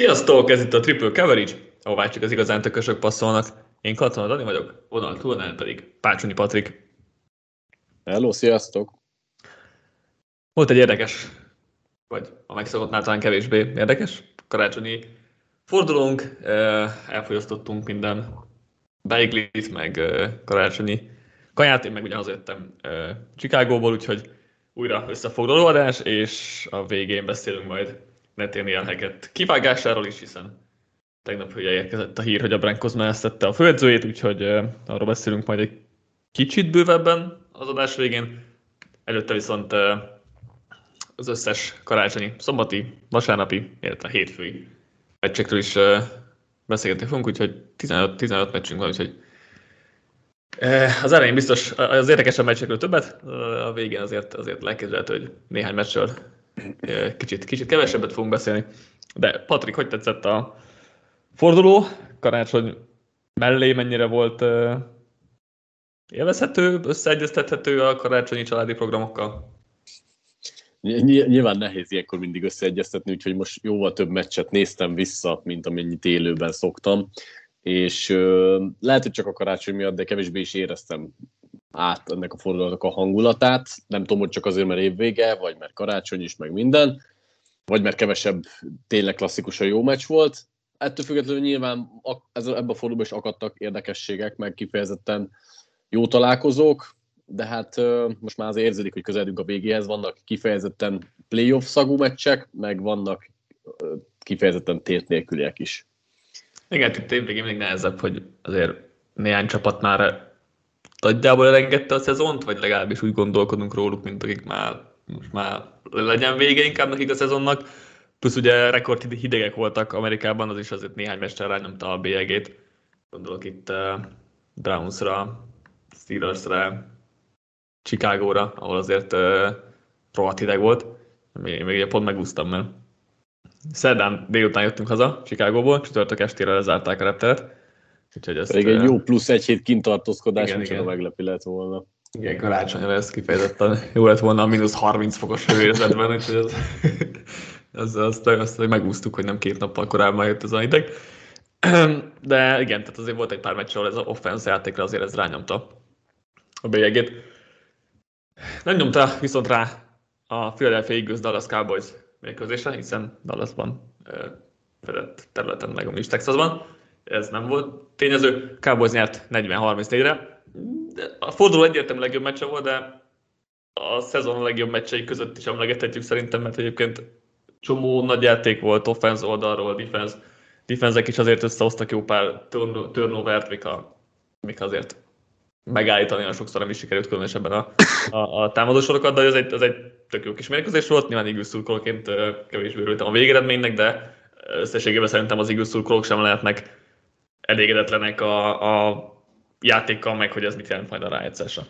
Sziasztok, ez itt a Triple Coverage, ahová csak az igazán tökösök passzolnak. Én Katona Dani vagyok, vonal túlnál pedig Pácsonyi Patrik. Hello, sziasztok! Volt egy érdekes, vagy a megszokottnál talán kevésbé érdekes, karácsonyi fordulónk, elfogyasztottunk minden beiglit, meg karácsonyi kaját, én meg ugye hazajöttem Chicagóból, úgyhogy újra összefoglaló adás, és a végén beszélünk majd Nathaniel Hackett kivágásáról is, hiszen tegnap ugye érkezett a hír, hogy a Broncos tette a főedzőjét, úgyhogy arról beszélünk majd egy kicsit bővebben az adás végén. Előtte viszont az összes karácsonyi, szombati, vasárnapi, illetve hétfői meccsekről is beszélgetni fogunk, úgyhogy 15, 15 meccsünk van, úgyhogy az elején biztos az érdekesebb meccsekről többet, a végén azért, azért elképzelhető, hogy néhány meccsről kicsit, kicsit kevesebbet fogunk beszélni. De Patrik, hogy tetszett a forduló? Karácsony mellé mennyire volt élvezhető, összeegyeztethető a karácsonyi családi programokkal? Nyilván nehéz ilyenkor mindig összeegyeztetni, úgyhogy most jóval több meccset néztem vissza, mint amennyit élőben szoktam, és lehet, hogy csak a karácsony miatt, de kevésbé is éreztem át ennek a fordulatnak a hangulatát. Nem tudom, hogy csak azért, mert évvége, vagy mert karácsony is, meg minden, vagy mert kevesebb tényleg klasszikus a jó meccs volt. Ettől függetlenül nyilván ebben a fordulóban is akadtak érdekességek, meg kifejezetten jó találkozók, de hát most már azért érződik, hogy közeledünk a végéhez. Vannak kifejezetten playoff szagú meccsek, meg vannak kifejezetten tét nélküliek is. Igen, itt még nehezebb, hogy azért néhány csapat már nagyjából elengedte a szezont, vagy legalábbis úgy gondolkodunk róluk, mint akik már most már legyen vége inkább nekik a szezonnak. Plusz ugye rekord hidegek voltak Amerikában, az is azért néhány mester rányomta a bélyegét. Gondolok itt uh, Brownsra, Steelersre, Chicagóra, ahol azért uh, rohadt hideg volt. Még, még pont megúsztam, mert szerdán délután jöttünk haza Chicagóból, csütörtök estére lezárták a repteret Úgyhogy ezt, Pedig egy jó plusz egy hét kintartózkodás, igen, igen. meglepi lett volna. Igen, karácsonyra ez kifejezetten jó lett volna a mínusz 30 fokos hőérzetben, úgyhogy ez, ez, azt, azt megúsztuk, hogy nem két nappal korábban jött ez a ideg. De igen, tehát azért volt egy pár meccs, ahol ez az offense játékra azért ez rányomta a bélyegét. Nem nyomta viszont rá a Philadelphia Eagles Dallas Cowboys mérkőzésre, hiszen Dallasban fedett területen meg a Texasban ez nem volt tényező. Cowboys nyert 40-34-re. A forduló egyértelműen legjobb meccse volt, de a szezon legjobb meccsei között is emlegethetjük szerintem, mert egyébként csomó nagy játék volt offense oldalról, defense, defense is azért összehoztak jó pár turnovert, mik, a, mik azért megállítani, a sokszor nem is sikerült különösebben a, a, a támadósorokat, de ez egy, ez egy tök jó kis mérkőzés volt, nyilván Eagles kevésbé örültem a végeredménynek, de összességében szerintem az Eagles szurkolók sem lehetnek elégedetlenek a, a játékkal, meg hogy ez mit jelent majd a rájegyszásra.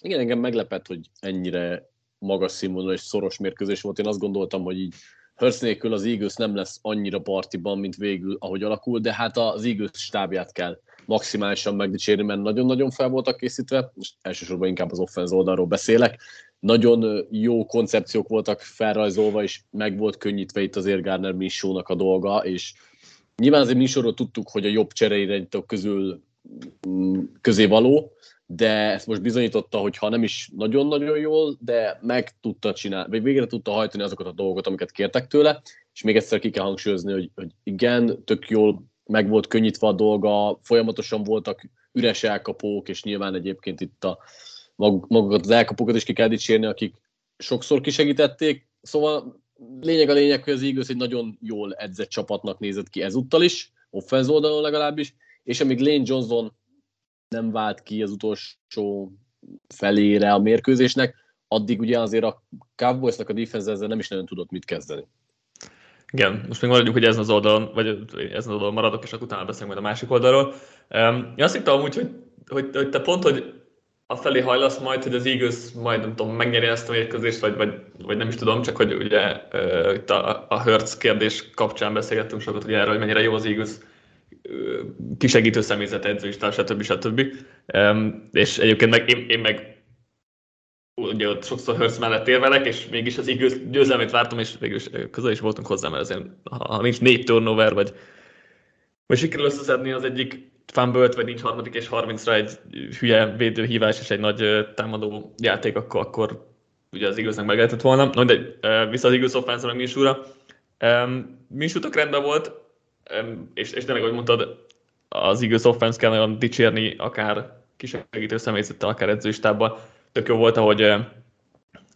Igen, engem meglepett, hogy ennyire magas színvonalú és szoros mérkőzés volt. Én azt gondoltam, hogy így Hurst nélkül az Eagles nem lesz annyira partiban, mint végül, ahogy alakul, de hát az Eagles stábját kell maximálisan megdicsérni, mert nagyon-nagyon fel voltak készítve, és elsősorban inkább az offense oldalról beszélek. Nagyon jó koncepciók voltak felrajzolva, és meg volt könnyítve itt az Gardner Minshew-nak a dolga, és Nyilván azért műsorról tudtuk, hogy a jobb csereirányítók közül mm, közé való, de ezt most bizonyította, hogy ha nem is nagyon-nagyon jól, de meg tudta csinálni, vagy végre tudta hajtani azokat a dolgokat, amiket kértek tőle, és még egyszer ki kell hangsúlyozni, hogy, hogy igen, tök jól meg volt könnyítve a dolga, folyamatosan voltak üres elkapók, és nyilván egyébként itt a magukat az elkapókat is ki kell dicsérni, akik sokszor kisegítették, szóval lényeg a lényeg, hogy az Eagles egy nagyon jól edzett csapatnak nézett ki ezúttal is, offenz oldalon legalábbis, és amíg Lane Johnson nem vált ki az utolsó felére a mérkőzésnek, addig ugye azért a Cowboysnak a defense ezzel nem is nagyon tudott mit kezdeni. Igen, most még maradjuk, hogy ezen az oldalon, vagy ezen az oldalon maradok, és akkor utána beszélünk majd a másik oldalról. Um, én azt hittem amúgy, hogy, hogy, hogy te pont, hogy a felé hajlasz majd, hogy az Eagles majd nem tudom, megnyeri ezt a mérkőzést, vagy, vagy, vagy nem is tudom, csak hogy ugye uh, itt a, a Hertz kérdés kapcsán beszélgettünk sokat ugye erről, hogy mennyire jó az Eagles uh, kisegítő személyzet, edzőistár, stb. stb. Um, és egyébként meg én, én meg ugye ott sokszor Hurst mellett érvelek, és mégis az igaz győzelmét vártam, és végül közel is voltunk hozzá, mert azért, ha nincs négy turnover, vagy, vagy sikerül összeszedni az egyik fumble vagy nincs harmadik és 30-ra egy hülye védőhívás és egy nagy támadó játék, akkor, akkor ugye az igaznak meg lehetett volna. No, de vissza az igaz offense meg Minsúra. Minsútok rendben volt, és, és tényleg, ahogy mondtad, az igaz offense kell nagyon dicsérni, akár kisegítő személyzettel, akár edzőstábbal. Tök jó volt, ahogy,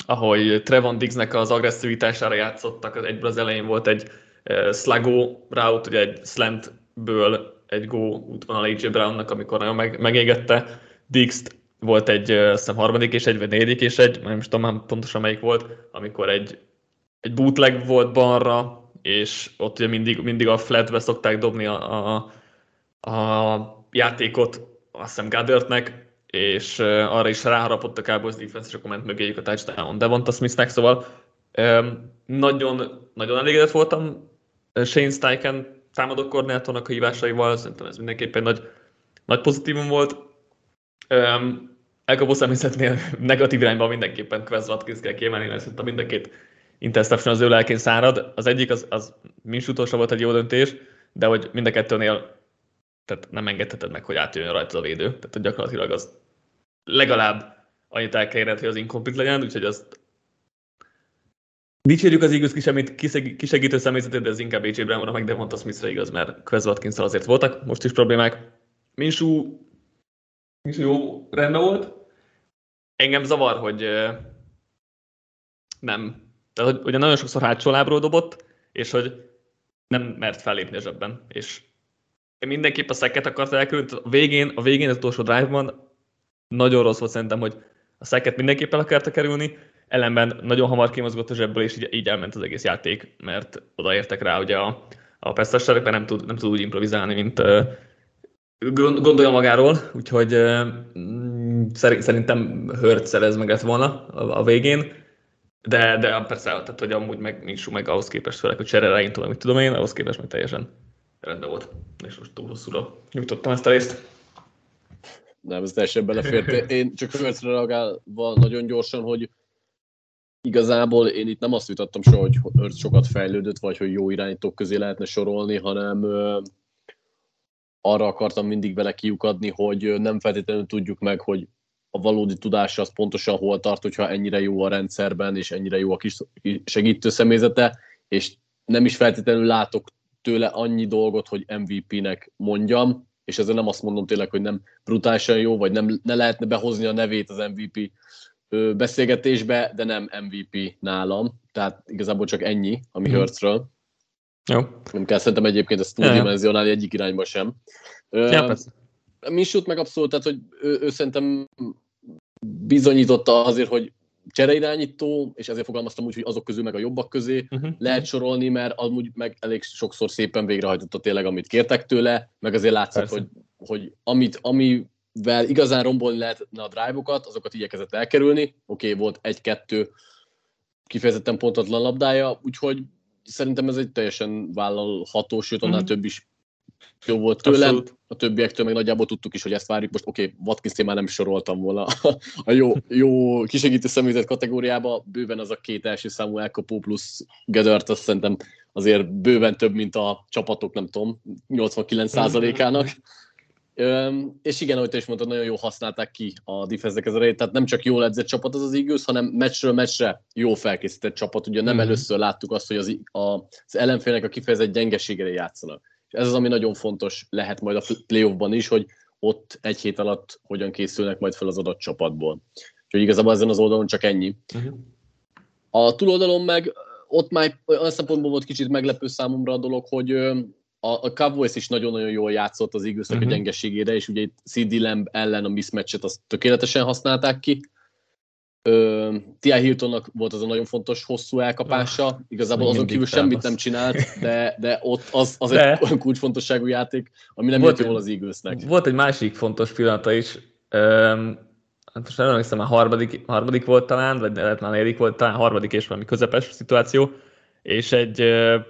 ahogy Trevon Diggsnek az agresszivitására játszottak, egyből az elején volt egy slago route, ugye egy slantből egy go útvonal AJ Brownnak, amikor nagyon meg, megégette. Diggs-t, volt egy azt hiszem harmadik és egy, vagy negyedik és egy, nem is tudom pontosan melyik volt, amikor egy, egy bootleg volt balra, és ott ugye mindig, mindig a flatbe szokták dobni a, a, a játékot, azt hiszem Goddardnek, és arra is ráharapott a Cowboys defense, és akkor ment mögéjük a touchdown Devonta Smithnek, szóval nagyon, nagyon elégedett voltam Shane Steichen támadó koordinátornak a hívásaival, szerintem ez mindenképpen nagy, nagy pozitívum volt. Um, elkapó személyzetnél negatív irányban mindenképpen Quez Watkins kell kiemelni, mert szerintem mind a két interception az ő lelkén szárad. Az egyik, az, az mincs utolsó volt egy jó döntés, de hogy mind a kettőnél tehát nem engedheted meg, hogy átjöjjön rajta a védő. Tehát hogy gyakorlatilag az legalább annyit el kell hogy az inkomplit legyen, úgyhogy azt Dicsérjük az Eagles kisegítő személyzetét, de ez inkább AJ Brownra meg Devonta Smithre igaz, mert Quez watkins azért voltak most is problémák. Minsú, Minsú jó rendben volt. Engem zavar, hogy nem. Tehát, hogy ugye nagyon sokszor hátsó lábról dobott, és hogy nem mert fellépni a zsebben. És mindenképp a szeket akart elkülönni. A végén, a végén az utolsó drive-ban nagyon rossz volt szerintem, hogy a szeket mindenképp el akarta kerülni, ellenben nagyon hamar kimozgott a zsebből, és így, így elment az egész játék, mert odaértek rá ugye a, a mert nem tud, nem tud úgy improvizálni, mint uh, gondolja magáról, úgyhogy uh, szerintem Hört szerez meg lett volna a, a végén, de, de persze, tehát hogy amúgy meg nincs meg ahhoz képest, főleg, hogy Cserre tudom, mit tudom én, ahhoz képest meg teljesen rendben volt. És most túl hosszúra nyújtottam ezt a részt. Nem, ez teljesen belefért. Én csak Hörtre reagálva nagyon gyorsan, hogy igazából én itt nem azt vitattam soha, hogy Earth sokat fejlődött, vagy hogy jó irányítók közé lehetne sorolni, hanem arra akartam mindig vele kiukadni, hogy nem feltétlenül tudjuk meg, hogy a valódi tudása az pontosan hol tart, hogyha ennyire jó a rendszerben, és ennyire jó a kis segítő személyzete, és nem is feltétlenül látok tőle annyi dolgot, hogy MVP-nek mondjam, és ezzel nem azt mondom tényleg, hogy nem brutálisan jó, vagy nem, ne lehetne behozni a nevét az MVP beszélgetésbe, de nem MVP nálam. Tehát igazából csak ennyi, ami mm. Hurtsről. Jó. Nem kell szerintem egyébként ezt túldimenzionálni egyik irányba sem. Ja, persze. Minsút meg abszolút, tehát hogy ő, ő szerintem bizonyította azért, hogy csereirányító, és ezért fogalmaztam úgy, hogy azok közül meg a jobbak közé uh-huh. lehet sorolni, mert amúgy meg elég sokszor szépen végrehajtotta tényleg, amit kértek tőle, meg azért látszott, hogy, hogy amit, ami vel igazán rombolni lehetne a drive-okat, azokat igyekezett elkerülni. Oké, okay, volt egy-kettő kifejezetten pontatlan labdája, úgyhogy szerintem ez egy teljesen vállalható, sőt, annál mm-hmm. több is jó volt tőlem. A többiektől meg nagyjából tudtuk is, hogy ezt várjuk. Most oké, okay, watkins már nem soroltam volna a jó, jó kisegítő személyzet kategóriába. Bőven az a két első számú elkapó plusz Gedört, azt szerintem azért bőven több, mint a csapatok, nem tudom, 89%-ának. Mm-hmm és igen, ahogy te is mondtad, nagyon jól használták ki a defense az erejét, tehát nem csak jól edzett csapat az az Eagles, hanem meccsről meccsre jó felkészített csapat. Ugye nem mm. először láttuk azt, hogy az, a, az ellenfélnek a kifejezett gyengeségére játszanak. És ez az, ami nagyon fontos lehet majd a playoffban is, hogy ott egy hét alatt hogyan készülnek majd fel az adott csapatból. Úgyhogy igazából ezen az oldalon csak ennyi. Mm. A túloldalon meg ott már olyan szempontból volt kicsit meglepő számomra a dolog, hogy a, a Cowboys is nagyon-nagyon jól játszott az eagles uh-huh. a gyengeségére, és ugye itt CD Lamb ellen a mismatchet azt tökéletesen használták ki. T.I. Hiltonnak volt az a nagyon fontos hosszú elkapása, ah, igazából azon kívül semmit nem csinált, de, de ott az, az de. egy olyan kulcsfontosságú játék, ami nem volt jól az Eaglesnek. Volt egy másik fontos pillanata is, hát most nem emlékszem, a harmadik, harmadik volt talán, vagy lehet már negyedik volt, talán harmadik és valami közepes szituáció, és egy,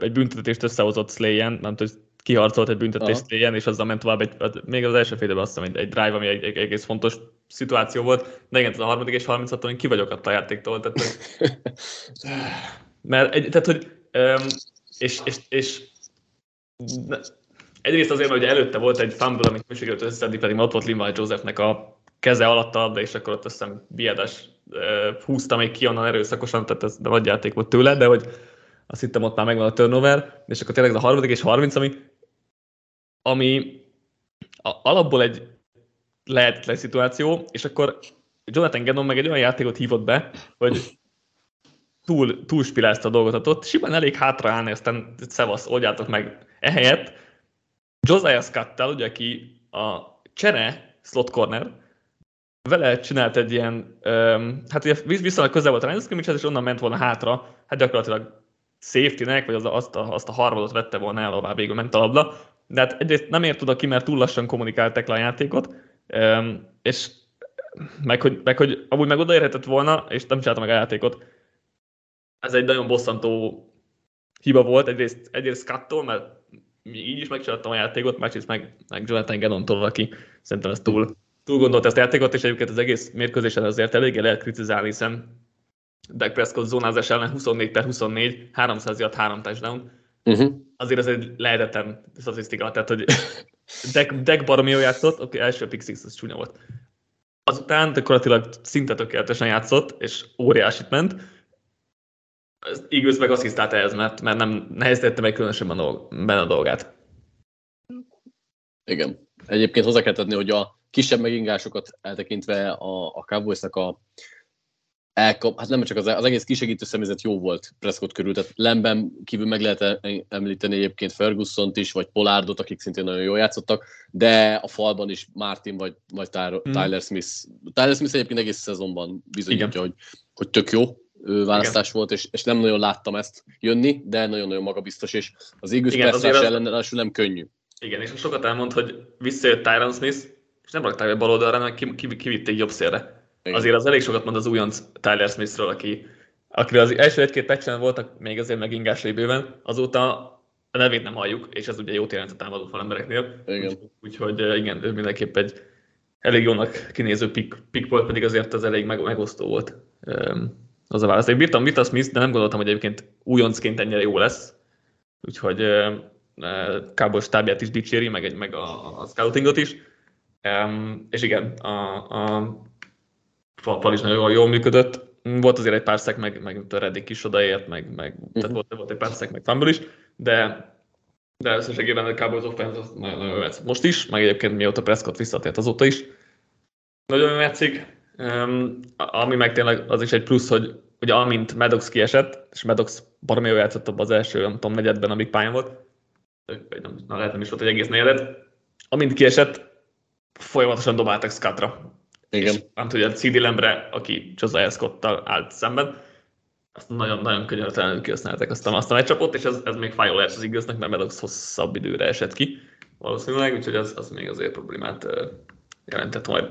egy büntetést összehozott Slayen, nem tudom, kiharcolt egy büntetést Slayen, és azzal ment tovább, egy, még az első félben azt hiszem, egy, egy drive, ami egy, egy, egész fontos szituáció volt, de igen, a harmadik és 36 én ki vagyok a játéktól. Tehát, mert, egy, tehát, hogy, és, és, és egyrészt azért, hogy előtte volt egy fumble, amit nem sikerült összedni, pedig ott volt Limai Josephnek a keze alatt a és akkor ott azt hiszem Biedes húzta még ki onnan erőszakosan, tehát ez de játék volt tőle, de hogy azt hittem ott már megvan a turnover, és akkor tényleg ez a harmadik és 30, ami, ami a, alapból egy lehetetlen szituáció, és akkor Jonathan Gannon meg egy olyan játékot hívott be, hogy túl, túlspilázta a dolgot, tehát ott simán elég hátraállni, aztán szevasz, oldjátok meg. Ehelyett Josiah scott ugye, aki a csere slot corner, vele csinált egy ilyen, um, hát ugye viszonylag közel volt a line és onnan ment volna hátra, hát gyakorlatilag safety-nek, vagy az, azt, a, azt a harmadot vette volna el, ahová végül ment a labda. De hát egyrészt nem ért oda ki, mert túl lassan kommunikálták le a játékot, és meg hogy, meg hogy amúgy meg odaérhetett volna, és nem csinálta meg a játékot. Ez egy nagyon bosszantó hiba volt, egyrészt, egyrészt Scottól, mert így is megcsináltam a játékot, másrészt meg, meg Jonathan Gannon-tól, aki szerintem ez túl, túl gondolt ezt a játékot, és egyébként az egész mérkőzésen azért eléggé lehet kritizálni, hiszen Dak Prescott zónázás ellen 24 per 24, 300 yard, 3 touchdown. Uh-huh. Azért ez egy lehetetlen statisztika, tehát hogy Dak, Dak baromi jól játszott, oké, első pick six, az csúnya volt. Azután gyakorlatilag szinte tökéletesen játszott, és óriásit ment. Eagles meg asszisztált ehhez, mert, mert nem nehezítette meg különösen benne a dolgát. Igen. Egyébként hozzá kell tenni, hogy a kisebb megingásokat eltekintve a, a Cowboysnak a elkap, hát nem csak az, az egész kisegítő személyzet jó volt Prescott körül, tehát Lemben kívül meg lehet említeni egyébként Ferguson-t is, vagy Polardot, akik szintén nagyon jól játszottak, de a falban is Martin vagy, vagy Tyler, hmm. Tyler Smith. Tyler Smith egyébként egész szezonban bizonyítja, hogy, hogy tök jó választás Igen. volt, és, és nem nagyon láttam ezt jönni, de nagyon-nagyon magabiztos, és az Eagles persze ellen nem könnyű. Igen, és sokat elmond, hogy visszajött Tyron Smith, és nem rakták be bal oldalra, hanem kivitték jobb szélre. Igen. Azért az elég sokat mond az újonc Tyler Smithről, aki, akiről az első egy-két peccsen voltak még azért megingásai bőven, azóta a nevét nem halljuk, és ez ugye jót jelent a támadó falembereknél. Igen. Úgyhogy igen, ő mindenképp egy elég jónak kinéző pick, pick volt, pedig azért az elég meg, megosztó volt az a válasz. Én bírtam Vita Smith, de nem gondoltam, hogy egyébként újoncként ennyire jó lesz. Úgyhogy Kábor stábját is dicséri, meg, egy, meg a, a scoutingot is. Um, és igen, a, a fal is nagyon jól működött. Volt azért egy pár szek, meg, meg a Reddick is odaért, meg, meg uh-huh. tehát volt, volt egy pár szek, meg fumble is, de de összességében a Cowboys offense az nagyon, nagyon jó Most is, meg egyébként mióta Prescott visszatért azóta is. Nagyon jó játszik. Um, ami meg tényleg az is egy plusz, hogy ugye amint Maddox kiesett, és Maddox baromi jól játszott az első, nem tudom, negyedben, amíg pályán volt, nem, na, lehet nem is volt egy egész negyedet, amint kiesett, folyamatosan dobáltak Scottra. Igen. És nem tudja, CD Lembre, aki Josiah Scott-tal állt szemben, azt nagyon-nagyon könyörtelenül kihasználták azt a, azt a meccsapot, és ez, ez még fájó lehet az igaznak, mert Maddox hosszabb időre esett ki valószínűleg, úgyhogy az, az még azért problémát jelentett majd.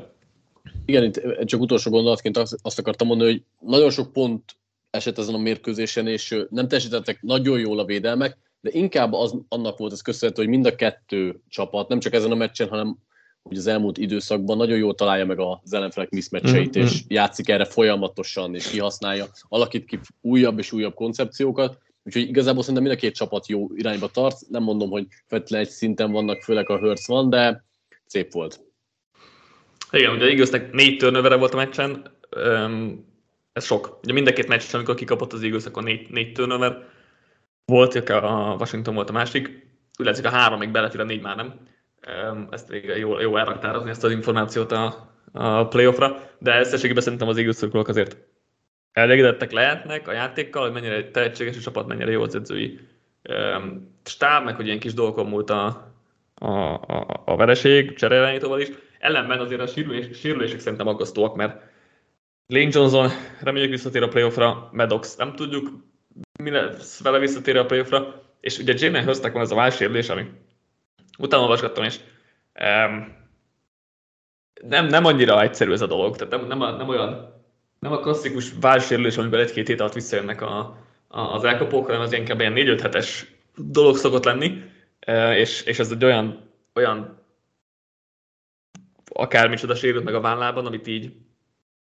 Igen, itt csak utolsó gondolatként azt, azt akartam mondani, hogy nagyon sok pont esett ezen a mérkőzésen, és nem teljesítettek nagyon jól a védelmek, de inkább az, annak volt ez köszönhető, hogy mind a kettő csapat, nem csak ezen a meccsen, hanem hogy az elmúlt időszakban nagyon jól találja meg az ellenfelek miszmeccseit, mm-hmm. és játszik erre folyamatosan, és kihasználja, alakít ki újabb és újabb koncepciókat, úgyhogy igazából szerintem mind a két csapat jó irányba tart, nem mondom, hogy feltétlenül egy szinten vannak, főleg a Hurts van, de szép volt. Igen, ugye Eaglesnek négy turnovere volt a meccsen, ez sok. Ugye mind a két meccsen, amikor kikapott az Eagles, akkor négy, négy turnover volt, a Washington volt a másik, úgy látszik a három még belefér, a négy már nem ezt végre jó, jó elraktározni ezt az információt a, a playoffra, de összességében szerintem az Eagles azért elégedettek lehetnek a játékkal, hogy mennyire tehetséges a csapat, mennyire jó az edzői stáb, meg hogy ilyen kis dolgokon múlt a, a, a, a vereség, cserélányítóval is. Ellenben azért a sérülés, sérülések szerintem aggasztóak, mert Lane Johnson reméljük visszatér a playoffra, Maddox nem tudjuk, mi lesz vele visszatér a playoffra, és ugye Jalen Hurstnek van ez a válsérülés, ami utána olvasgattam, és um, nem, nem annyira egyszerű ez a dolog, tehát nem, nem, nem olyan, nem a klasszikus válsérülés, amiben egy-két hét alatt visszajönnek a, a, az elkapók, hanem az inkább ilyen 4-5 hetes dolog szokott lenni, és, és ez egy olyan, olyan akármicsoda sérült meg a vállában, amit így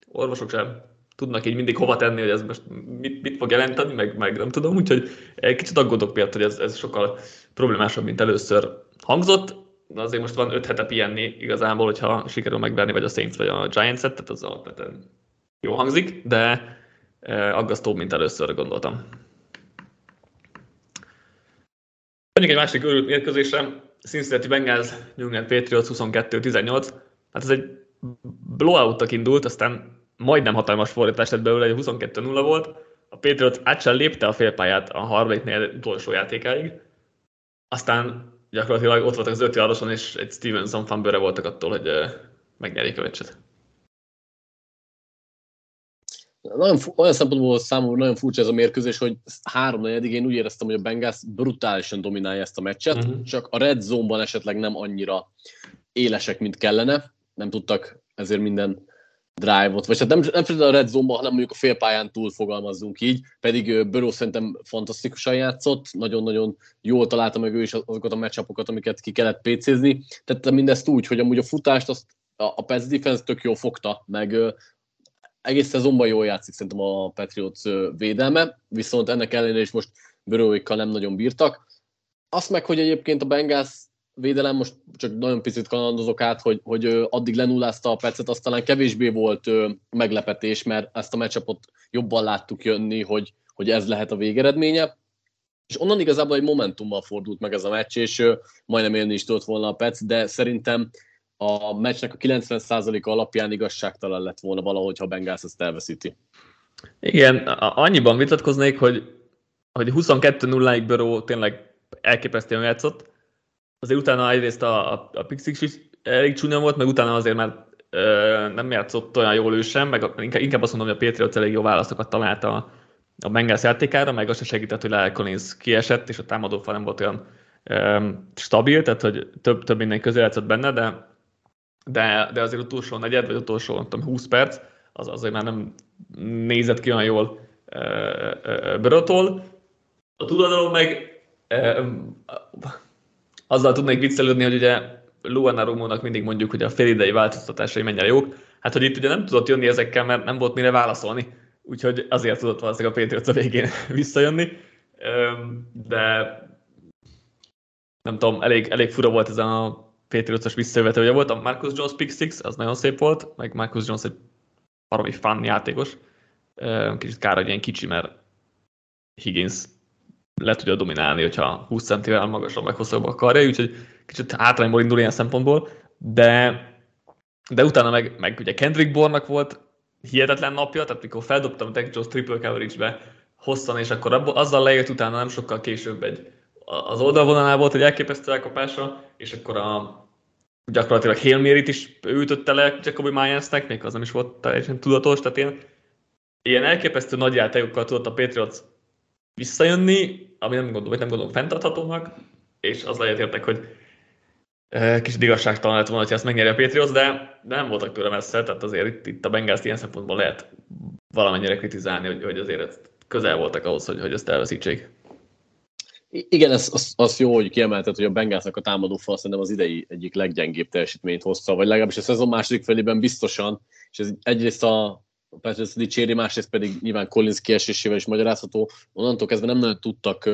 orvosok sem tudnak így mindig hova tenni, hogy ez most mit, mit fog jelenteni, meg, meg nem tudom, úgyhogy egy kicsit aggódok miatt, hogy ez, ez sokkal problémásabb, mint először hangzott, de azért most van öt hete pihenni igazából, hogyha sikerül megverni vagy a Saints vagy a Giants-et, tehát az alapvetően jó hangzik, de aggasztóbb, mint először gondoltam. Menjünk egy másik őrült mérkőzésre, Cincinnati Bengals, New England Patriots 22-18. Hát ez egy blowout indult, aztán majdnem hatalmas fordítás lett belőle, egy 22-0 volt. A Patriots át sem lépte a félpályát a harmadiknél utolsó játékáig. Aztán gyakorlatilag ott voltak az öt yardoson, és egy Stevenson fanbőre voltak attól, hogy megnyerik a meccset. Nagyon, olyan szempontból számomra nagyon furcsa ez a mérkőzés, hogy három negyedig én úgy éreztem, hogy a Bengals brutálisan dominálja ezt a meccset, uh-huh. csak a red zone-ban esetleg nem annyira élesek, mint kellene. Nem tudtak ezért minden drive-ot, vagy hát nem, nem a red zone hanem mondjuk a félpályán túl fogalmazzunk így, pedig Burrow szerintem fantasztikusan játszott, nagyon-nagyon jól találta meg ő is azokat a meccsapokat, amiket ki kellett pécézni. Tette mindezt úgy, hogy amúgy a futást azt a, a pass defense tök jól fogta, meg egész szezonban jól játszik szerintem a Patriots védelme, viszont ennek ellenére is most Burrowikkal nem nagyon bírtak. Azt meg, hogy egyébként a Bengals védelem, most csak nagyon picit kalandozok át, hogy, hogy addig lenullázta a percet, azt talán kevésbé volt meglepetés, mert ezt a meccsapot jobban láttuk jönni, hogy, hogy ez lehet a végeredménye. És onnan igazából egy momentummal fordult meg ez a meccs, és majdnem élni is tudott volna a perc, de szerintem a meccsnek a 90%-a alapján igazságtalan lett volna valahogy, ha Bengals ezt elveszíti. Igen, annyiban vitatkoznék, hogy, hogy 22-0-ig Burrow tényleg elképesztően játszott, azért utána egyrészt a, a, a Pixix is elég csúnya volt, meg utána azért már ö, nem játszott olyan jól ő sem, meg inkább, inkább azt mondom, hogy a Patriots elég jó válaszokat talált a, a Bengals játékára, meg az se segített, hogy Lyle Collins kiesett, és a támadófal nem volt olyan ö, stabil, tehát hogy több, több minden közé játszott benne, de, de, de azért utolsó negyed, vagy utolsó nem tudom, 20 perc, az azért már nem nézett ki olyan jól Börötól. A tudatoló meg azzal tudnék viccelődni, hogy ugye Luana Romónak mindig mondjuk, hogy a félidei változtatásai mennyire jók. Hát, hogy itt ugye nem tudott jönni ezekkel, mert nem volt mire válaszolni. Úgyhogy azért tudott valószínűleg a Patriots a végén visszajönni. De nem tudom, elég, elég fura volt ez a Patriots-os visszajövető. Ugye volt a Marcus Jones pick six, az nagyon szép volt, meg Marcus Jones egy valami fun játékos. Kicsit kár, hogy ilyen kicsi, mert Higgins le tudja dominálni, hogyha 20 centivel magasabb, meg hosszabb akarja, úgyhogy kicsit hátrányból indul ilyen szempontból, de, de utána meg, meg ugye Kendrick Bornak volt hihetetlen napja, tehát mikor feldobtam a Tech Jones triple coverage-be hosszan, és akkor abba, azzal lejött utána nem sokkal később egy, az oldalvonalán volt egy elképesztő elkapása, és akkor a gyakorlatilag Hail Mary-t is ütötte le Jacobi Myers-nek, még az nem is volt teljesen tudatos, tehát ilyen, ilyen elképesztő nagy játékokkal tudott a Patriots visszajönni, ami nem gondolom, vagy nem gondolom fenntarthatónak, és az lehet értek, hogy kicsit igazságtalan lett volna, hogy ezt megnyeri a Patriots, de, de nem voltak tőle messze, tehát azért itt, itt a Bengals ilyen szempontból lehet valamennyire kritizálni, hogy, hogy azért közel voltak ahhoz, hogy, hogy ezt elveszítsék. Igen, ez, az, az jó, hogy kiemelted, hogy a Bengalsnak a támadó fal szerintem az idei egyik leggyengébb teljesítményt hozta, vagy legalábbis a szezon második felében biztosan, és ez egyrészt a, Patriots dicséri, másrészt pedig nyilván Collins kiesésével is magyarázható. Onnantól kezdve nem nagyon tudtak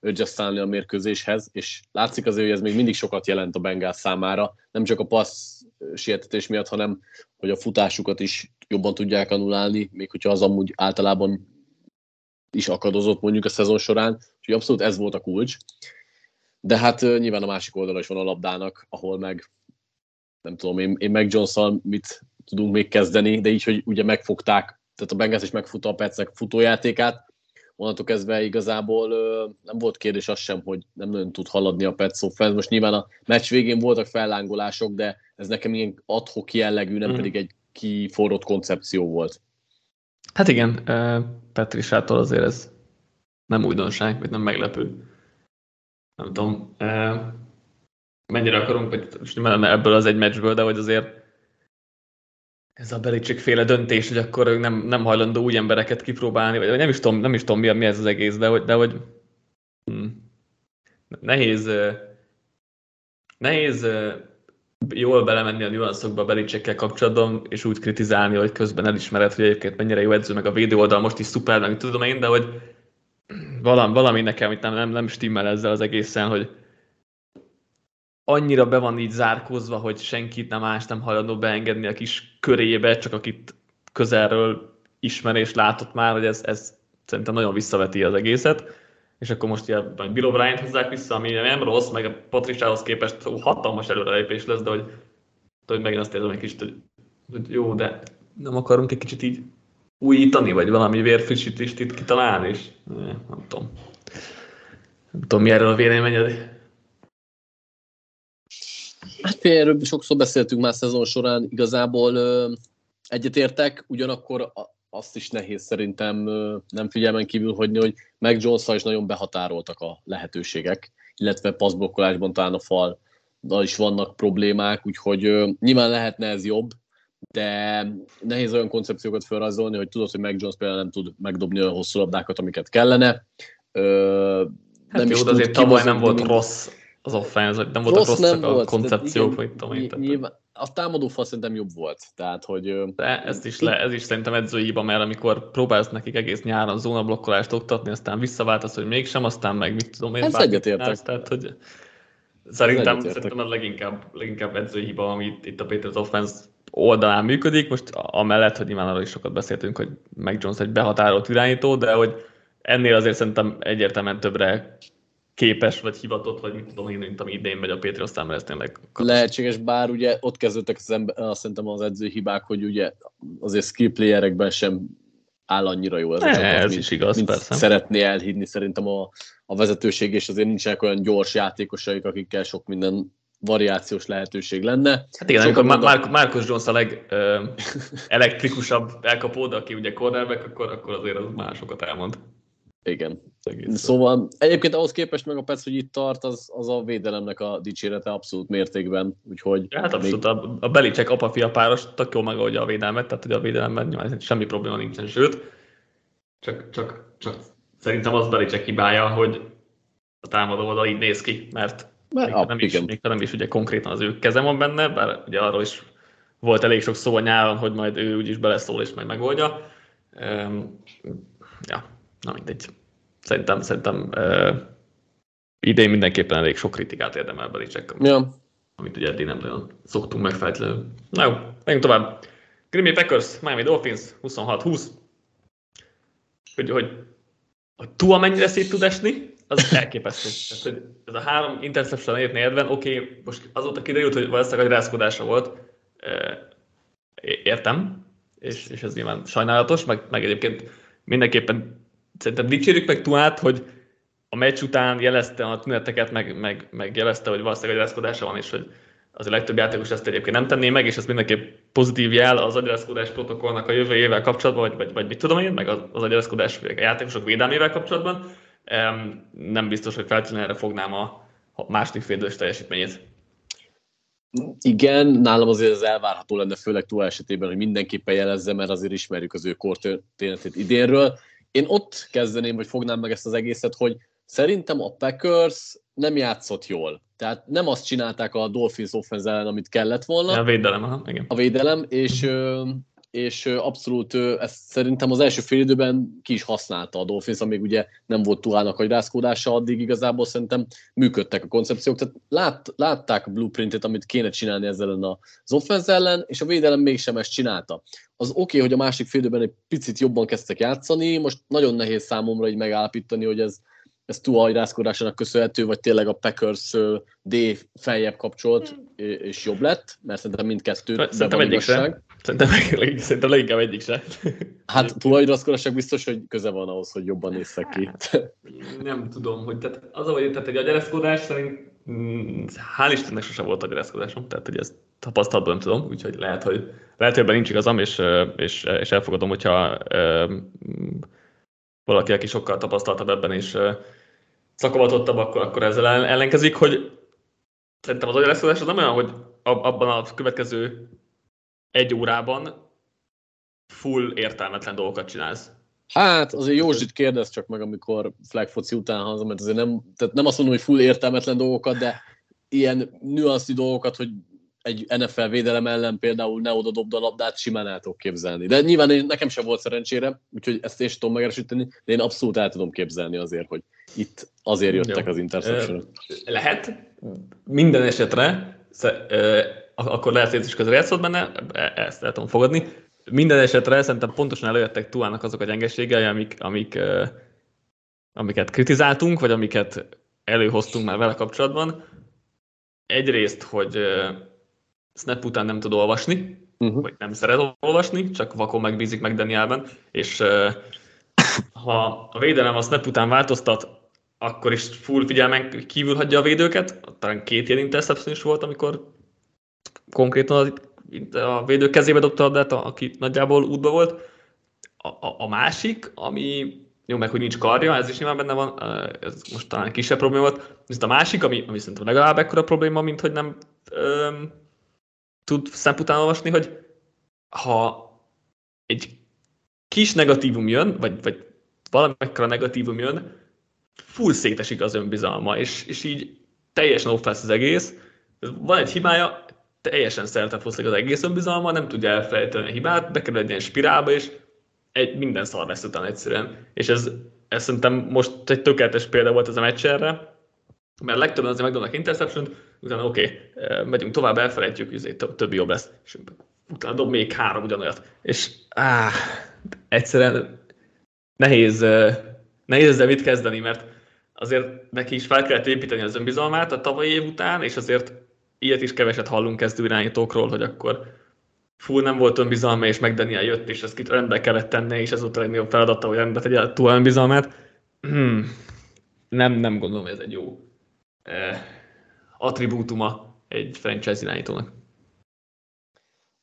adjustálni a mérkőzéshez, és látszik azért, hogy ez még mindig sokat jelent a Bengals számára, nem csak a passz sietetés miatt, hanem hogy a futásukat is jobban tudják anulálni, még hogyha az amúgy általában is akadozott mondjuk a szezon során, úgyhogy abszolút ez volt a kulcs. De hát nyilván a másik oldala is van a labdának, ahol meg nem tudom, én, én meg johnson mit tudunk még kezdeni, de így, hogy ugye megfogták, tehát a Bengals is megfutta a Petsnek futójátékát, onnantól kezdve igazából ö, nem volt kérdés az sem, hogy nem nagyon tud haladni a Pets offense. Most nyilván a meccs végén voltak fellángolások, de ez nekem ilyen adhok jellegű, nem mm. pedig egy kiforrott koncepció volt. Hát igen, Petrisától azért ez nem újdonság, vagy nem meglepő. Nem tudom, mennyire akarunk, vagy most nem ebből az egy meccsből, de hogy azért ez a Belichick féle döntés, hogy akkor ő nem, nem hajlandó új embereket kipróbálni, vagy nem is tudom, nem is tudom mi, mi ez az egész, de hogy, de hogy hm, nehéz, nehéz jól belemenni a nüanszokba a Belicsekkel kapcsolatban, és úgy kritizálni, hogy közben elismered, hogy egyébként mennyire jó edző, meg a védő oldal most is szuper, meg tudom én, de hogy valami, valami nekem itt nem, nem, nem stimmel ezzel az egészen, hogy annyira be van így zárkózva, hogy senkit nem más nem hajlandó beengedni a kis körébe, csak akit közelről ismer és látott már, hogy ez, ez szerintem nagyon visszaveti az egészet. És akkor most ilyen Bill O'Brien hozzák vissza, ami nem rossz, meg a Patricsához képest hatalmas előrelépés lesz, de hogy, de hogy megint azt érzem egy kicsit, hogy, jó, de nem akarunk egy kicsit így újítani, vagy valami vérfrissítést itt kitalálni, és nem tudom. Nem tudom, mi erről a véleményed. Hát erről sokszor beszéltünk már szezon során, igazából egyetértek, ugyanakkor azt is nehéz szerintem nem figyelmen kívül hagyni, hogy meg jones is nagyon behatároltak a lehetőségek, illetve passzblokkolásban talán a fal is vannak problémák, úgyhogy nyilván lehetne ez jobb, de nehéz olyan koncepciókat felrajzolni, hogy tudod, hogy Meg Jones például nem tud megdobni olyan hosszú labdákat, amiket kellene. Ö, hát nem jó, is azért tavaly nem volt rossz az offense, nem voltak rosszak nem a volt, koncepciók, vagy tudom én. Nyilván, a támadó fal szerintem jobb volt. Tehát, hogy, De ezt is le, ez is szerintem edzői hiba, mert amikor próbálsz nekik egész nyáron zónablokkolást oktatni, aztán visszaváltasz, hogy mégsem, aztán meg mit tudom én. Ez egyetértek. Tehát, hogy szerintem, szerintem ez leginkább, leginkább edzői hiba, ami itt a Patriots offense oldalán működik. Most amellett, hogy nyilván arról is sokat beszéltünk, hogy Mac Jones egy behatárolt irányító, de hogy ennél azért szerintem egyértelműen többre képes, vagy hivatott, vagy mit tudom én, mint ami idén megy a Pétri, aztán mert ez tényleg Lehetséges, bár ugye ott kezdődtek az ember, azt szerintem az edző hibák, hogy ugye azért skill playerekben sem áll annyira jó ez a csapat, ez mint, is igaz, mint persze. szeretné elhívni szerintem a, a vezetőség, és azért nincsenek olyan gyors játékosaik, akikkel sok minden variációs lehetőség lenne. Hát igen, amikor mondom... Marcus Jones a legelektrikusabb elkapód, aki ugye cornerback, akkor, akkor azért az másokat elmond. Igen. Szóval egyébként ahhoz képest meg a Pets, hogy itt tart, az, az a védelemnek a dicsérete abszolút mértékben, úgyhogy... Hát abszolút, még... a, a Belicek apa-fia páros tök jól megoldja a védelmet, tehát hogy a védelemben nyilván semmi probléma nincsen, sőt, csak, csak, csak szerintem az Belicek hibája, hogy a támadó oldal így néz ki, mert mert még, nem is, még nem is ugye konkrétan az ő kezem van benne, bár ugye arról is volt elég sok szó a nyáron, hogy majd ő úgyis beleszól és majd megoldja. Um, ja, na mindegy. Szerintem, szerintem uh, idén mindenképpen elég sok kritikát érdemel Belicek, ja. amit ugye eddig nem nagyon szoktunk megfelelően. Na jó, menjünk tovább. Green Bay Packers, Miami Dolphins 26-20. Hogy, hogy, hogy Tua mennyire szét tud esni, az elképesztő. Tehát, hogy ez a három interception ért négyedben, oké, okay, most azóta kiderült, hogy valószínűleg egy rászkodása volt, értem, és, és ez nyilván sajnálatos, meg, meg egyébként mindenképpen szerintem dicsérjük meg Tuát, hogy a meccs után jelezte a tüneteket, meg, meg, meg jelezte, hogy valószínűleg egy rászkodása van, és hogy az a legtöbb játékos ezt egyébként nem tenné meg, és ez mindenképp pozitív jel az agyarázkodás protokollnak a jövő évvel kapcsolatban, vagy, vagy, vagy mit tudom én, meg az, az agyarázkodás a játékosok védelmével kapcsolatban nem biztos, hogy feltétlenül erre fognám a második félidős teljesítményét. Igen, nálam azért az elvárható lenne, főleg túl esetében, hogy mindenképpen jelezze, mert azért ismerjük az ő kortörténetét idénről. Én ott kezdeném, vagy fognám meg ezt az egészet, hogy szerintem a Packers nem játszott jól. Tehát nem azt csinálták a Dolphins offense ellen, amit kellett volna. A védelem, aha, igen. A védelem, és és abszolút ezt szerintem az első fél időben ki is használta a Dolphins, amíg ugye nem volt Tuának a rászkódása, addig igazából szerintem működtek a koncepciók, tehát lát, látták a blueprintet, amit kéne csinálni ezzel ellen az offense ellen, és a védelem mégsem ezt csinálta. Az oké, okay, hogy a másik fél időben egy picit jobban kezdtek játszani, most nagyon nehéz számomra így megállapítani, hogy ez, ez Tua agyrászkodásának köszönhető, vagy tényleg a Packers D feljebb kapcsolt, és jobb lett, mert szerintem mindkettő Szerintem egyik sem. Szerintem, szerintem leginkább egyik se. Hát tulajdonképpen biztos, hogy köze van ahhoz, hogy jobban néztek ki. Hát, nem tudom, hogy tehát az, hogy tehát egy agyareszkodás szerint mm, hál' Istennek sosem volt agyareszkodásom, tehát hogy ezt tapasztalatban nem tudom, úgyhogy lehet, hogy lehet, hogy ebben nincs igazam, és, és, és elfogadom, hogyha valaki, aki sokkal tapasztaltabb ebben, és szakavatottabb, akkor, akkor ezzel ellenkezik, hogy szerintem az agyareszkodás az nem olyan, hogy abban a következő egy órában full értelmetlen dolgokat csinálsz. Hát azért Józsit kérdez csak meg, amikor flag foci után hazam, mert azért nem, tehát nem azt mondom, hogy full értelmetlen dolgokat, de ilyen nüanszi dolgokat, hogy egy NFL védelem ellen például ne oda dobd a labdát, simán el tudok képzelni. De nyilván én, nekem sem volt szerencsére, úgyhogy ezt én sem tudom megerősíteni, de én abszolút el tudom képzelni azért, hogy itt azért jöttek Jó. az interception Lehet, minden esetre, akkor lehet, hogy is közre játszott benne, e, ezt el tudom fogadni. Minden esetre szerintem pontosan előjöttek Tuának azok a gyengeségei, amik, amik, amiket kritizáltunk, vagy amiket előhoztunk már vele kapcsolatban. Egyrészt, hogy snap után nem tud olvasni, uh-huh. vagy nem szeret olvasni, csak vakon megbízik meg Danielben, és uh, ha a védelem a snap után változtat, akkor is full figyelmen kívül hagyja a védőket, talán két ilyen interception is volt, amikor konkrétan a, védő kezébe dobta a labdát, aki nagyjából útba volt. A, a, a másik, ami jó, meg hogy nincs karja, ez is nyilván benne van, ez most talán kisebb probléma volt. Viszont a másik, ami, ami szerintem legalább ekkora probléma, mint hogy nem öm, tud szem után olvasni, hogy ha egy kis negatívum jön, vagy, vagy valamekkora negatívum jön, full szétesik az önbizalma, és, és így teljesen off lesz az egész. Van egy hibája, teljesen szeretett az egész önbizalma, nem tudja elfelejteni a hibát, bekerül egy ilyen spirálba, és egy, minden szar lesz utána egyszerűen. És ez, ez szerintem most egy tökéletes példa volt ez a meccs erre, mert legtöbben azért megdobnak interception utána oké, okay, megyünk tovább, elfelejtjük, több, többi jobb lesz, és utána dob még három ugyanolyat. És áh, egyszerűen nehéz, nehéz ezzel mit kezdeni, mert azért neki is fel kellett építeni az önbizalmát a tavalyi év után, és azért ilyet is keveset hallunk kezdő irányítókról, hogy akkor full nem volt önbizalma, és meg Daniel jött, és ezt rendbe kellett tenni, és ez volt a legnagyobb feladata, hogy rendbe tegye túl önbizalmát. Hmm. Nem, nem gondolom, hogy ez egy jó attribútuma egy franchise irányítónak.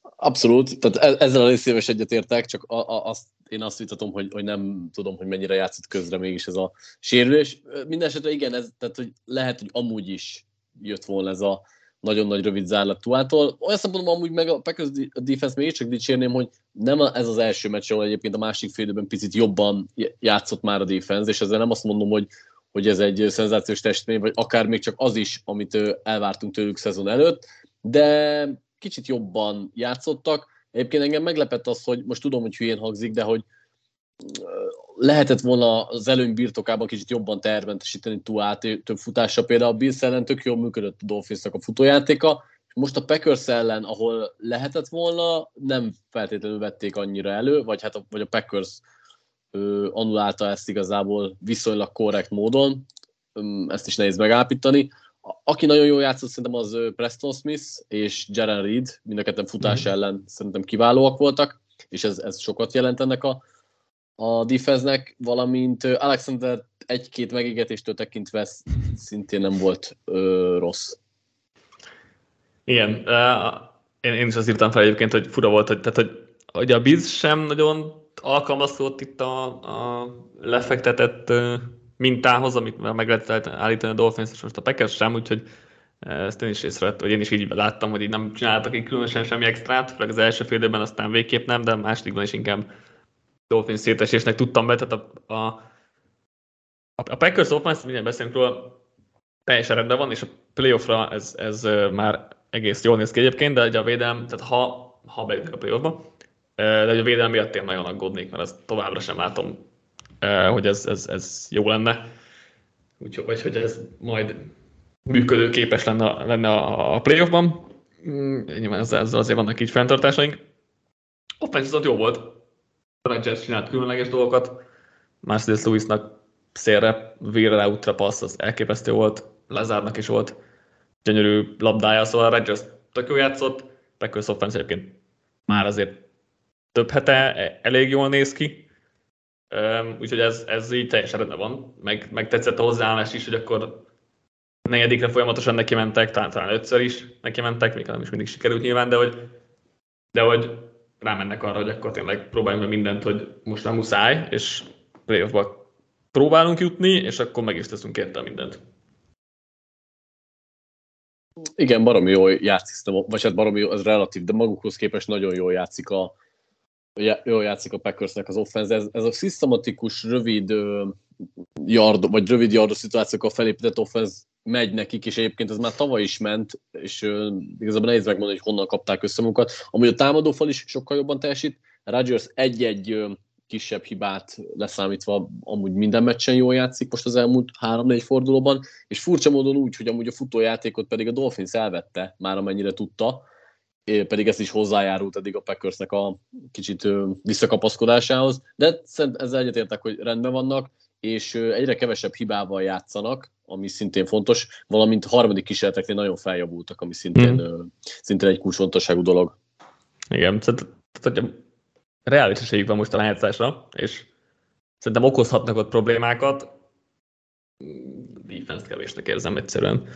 Abszolút, tehát e- ezzel a részével is egyetértek, csak a, a, azt, én azt vitatom, hogy, hogy nem tudom, hogy mennyire játszott közre mégis ez a sérülés. Mindenesetre igen, ez, tehát hogy lehet, hogy amúgy is jött volna ez a nagyon nagy rövid zárlat Tuától. Olyan szempontból amúgy meg a Packers defense még csak dicsérném, hogy nem ez az első meccs, ahol egyébként a másik félidőben picit jobban játszott már a defense, és ezzel nem azt mondom, hogy hogy ez egy szenzációs testmény, vagy akár még csak az is, amit elvártunk tőlük szezon előtt, de kicsit jobban játszottak. Egyébként engem meglepett az, hogy most tudom, hogy hülyén hangzik, de hogy lehetett volna az előny birtokában kicsit jobban terventesíteni Tuát, több futása. Például a Bills ellen tök jól működött a Dolphinsnak a futójátéka, most a Packers ellen, ahol lehetett volna, nem feltétlenül vették annyira elő, vagy hát a, vagy a Packers ö, annulálta ezt igazából viszonylag korrekt módon, ezt is nehéz megállapítani. Aki nagyon jól játszott szerintem az Preston Smith és Jaren Reed, mind a ketten futás mm. ellen szerintem kiválóak voltak, és ez, ez sokat jelent ennek a, a defense valamint Alexander egy-két megégetéstől tekintve szintén nem volt ö, rossz. Igen, én, én is azt írtam fel egyébként, hogy fura volt, hogy, tehát, hogy, hogy a Biz sem nagyon alkalmazkodott itt a, a lefektetett mintához, amit meg lehet állítani a Dolphins, és most a Packers sem, úgyhogy ezt én is észrevettem, vagy én is így láttam, hogy így nem csináltak így különösen semmi extrát, főleg az első fél időben aztán végképp nem, de másodikban is inkább Dolphins szétesésnek tudtam be, tehát a, a, a Packers offense, mindjárt beszélünk róla, teljesen rendben van, és a playoffra ez, ez már egész jól néz ki egyébként, de a védelem, tehát ha, ha bejutnak a playoffba, de a védelem miatt én nagyon aggódnék, mert ezt továbbra sem látom, hogy ez, ez, ez jó lenne. Úgyhogy vagy, hogy ez majd működőképes lenne, lenne a playoffban. Mm, nyilván ezzel, ezzel azért vannak így fenntartásaink. Offense jó volt. A Rangers csinált különleges dolgokat. Mercedes Lewisnak szélre, vérre útra passz, az elképesztő volt. Lezárnak is volt gyönyörű labdája, szóval a Rangers tök jó játszott. Packers offense egyébként már azért több hete elég jól néz ki, úgyhogy ez, ez így teljesen rendben van. Meg, meg tetszett a hozzáállás is, hogy akkor negyedikre folyamatosan neki mentek, talán, talán ötször is neki mentek, még nem is mindig sikerült nyilván, de hogy, de hogy rámennek arra, hogy akkor tényleg próbáljunk meg mindent, hogy most nem muszáj, és playoffba próbálunk jutni, és akkor meg is teszünk érte mindent. Igen, baromi jól játszik, vagy hát baromi jó, ez relatív, de magukhoz képest nagyon jól játszik a, jól játszik a Packersnek az offense. Ez, ez a szisztematikus, rövid yard, vagy rövid yardos szituációk a felépített offense megy nekik, és egyébként ez már tavaly is ment, és uh, igazából nehéz megmondani, hogy honnan kapták össze magukat. Amúgy a támadófal is sokkal jobban teljesít. Rodgers egy-egy uh, kisebb hibát leszámítva amúgy minden meccsen jól játszik most az elmúlt három-négy fordulóban, és furcsa módon úgy, hogy amúgy a futójátékot pedig a Dolphins elvette, már amennyire tudta, pedig ez is hozzájárult eddig a Packersnek a kicsit visszakapaszkodásához, de ezzel egyetértek, hogy rendben vannak, és egyre kevesebb hibával játszanak, ami szintén fontos, valamint harmadik kísérleteknél nagyon feljavultak, ami szintén, mm. szintén egy kulcsfontosságú dolog. Igen, tehát, tehát reális esélyük van most a lejátszásra, és szerintem okozhatnak ott problémákat. Defense kevésnek érzem egyszerűen.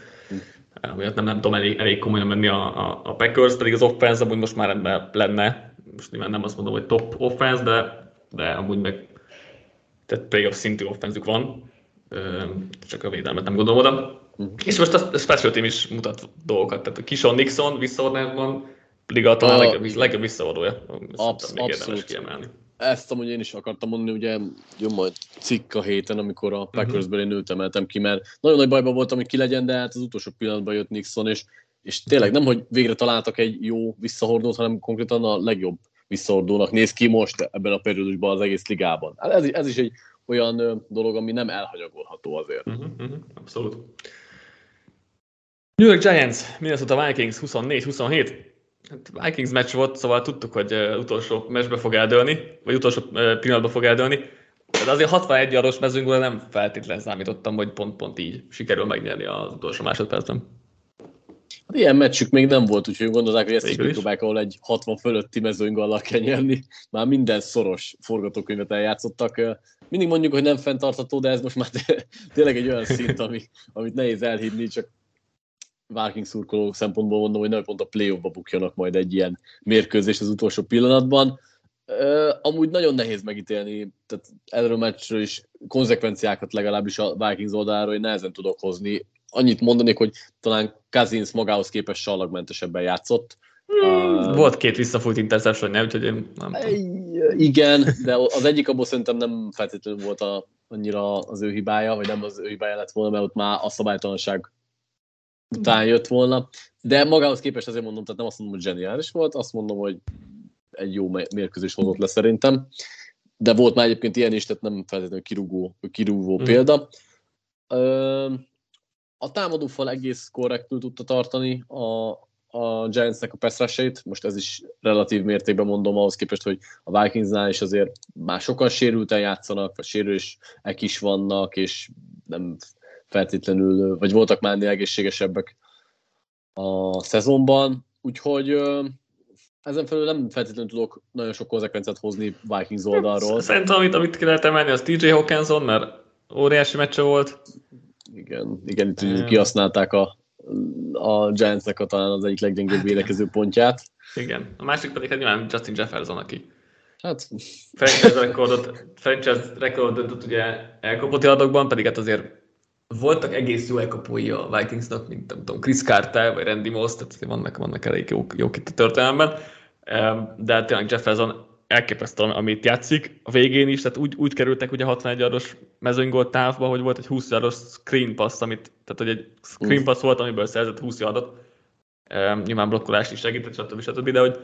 Miatt nem, nem tudom elég, elég komolyan menni a, a, a Packers, pedig az offense amúgy most már ebben lenne, most nyilván nem azt mondom, hogy top offense, de, de amúgy meg tehát playoff szintű offenzük van, csak a védelmet nem gondolom oda. Uh-huh. És most a special team is mutat dolgokat, tehát a Kishon Nixon visszaornásban liga talán a, legjobb, legjobb visszaordója. Absz- abszolút. Kiemelni. Ezt amúgy én is akartam mondani, ugye jön majd cikk a héten, amikor a mhm. Packersből én őt emeltem ki, mert nagyon nagy bajban voltam, hogy ki legyen, de hát az utolsó pillanatban jött Nixon, és, és tényleg nem, hogy végre találtak egy jó visszahordót, hanem konkrétan a legjobb visszahordónak néz ki most ebben a periódusban az egész ligában. Hát ez, ez is egy olyan dolog, ami nem elhanyagolható azért. Uh-huh, uh-huh, abszolút. New York Giants, Minnesota Vikings 24-27. Hát Vikings meccs volt, szóval tudtuk, hogy utolsó meccsbe fog eldőlni, vagy utolsó pillanatban fog eldőlni. De azért 61 aros mezőnkből nem feltétlenül számítottam, hogy pont-pont így sikerül megnyerni az utolsó másodpercben. Hát ilyen meccsük még nem volt, úgyhogy gondolták, hogy ezt is megpróbálják, ahol egy 60 fölötti mezőnygallal kell nyerni. Már minden szoros forgatókönyvet eljátszottak. Mindig mondjuk, hogy nem fenntartható, de ez most már tényleg egy olyan szint, ami, amit nehéz elhívni, csak Vikings szurkoló szempontból mondom, hogy nem pont a play-offba bukjanak majd egy ilyen mérkőzés az utolsó pillanatban. Uh, amúgy nagyon nehéz megítélni, tehát erről a meccsről is konzekvenciákat legalábbis a Vikings oldaláról én nehezen tudok hozni. Annyit mondanék, hogy talán Kazins magához képest sallagmentesebben játszott. Hmm, uh, volt két visszafújt interception, nem, úgyhogy én nem tudom. Igen, de az egyik abból szerintem nem feltétlenül volt a, annyira az ő hibája, vagy nem az ő hibája lett volna, mert ott már a szabálytalanság után jött volna, de magához képest azért mondom, tehát nem azt mondom, hogy zseniális volt, azt mondom, hogy egy jó mérkőzés hozott le szerintem, de volt már egyébként ilyen is, tehát nem feltétlenül kirúgó, kirúgó mm. példa. A támadófal egész korrektül tudta tartani a, a Giantsnek a pass most ez is relatív mértékben mondom ahhoz képest, hogy a Vikingsnál is azért már sokan sérülten játszanak, vagy sérülések is vannak, és nem feltétlenül, vagy voltak már ennél egészségesebbek a szezonban, úgyhogy ezen felül nem feltétlenül tudok nagyon sok konzekvenciát hozni Vikings oldalról. Szerintem, amit, amit ki lehet emelni, az TJ Hawkinson, mert óriási meccse volt. Igen, igen itt um, kihasználták a, a Giantsnek a talán az egyik leggyengébb védekező pontját. Igen, a másik pedig hát nyilván Justin Jefferson, aki Hát... Franchise rekordot, franchise rekordot ugye elkapott adokban, pedig hát azért voltak egész jó elkapói a Vikingsnak, mint nem tudom, Chris Carter vagy Randy Moss, tehát vannak, vannak elég jók, jók itt a történelemben, de hát tényleg Jefferson elképesztő, amit játszik a végén is, tehát úgy, úgy kerültek ugye 61 aros mezőnygolt távba, hogy volt egy 20 aros screen pass, amit, tehát hogy egy screen pass volt, amiből szerzett 20 adott, nyilván blokkolás is segített, stb. stb. de hogy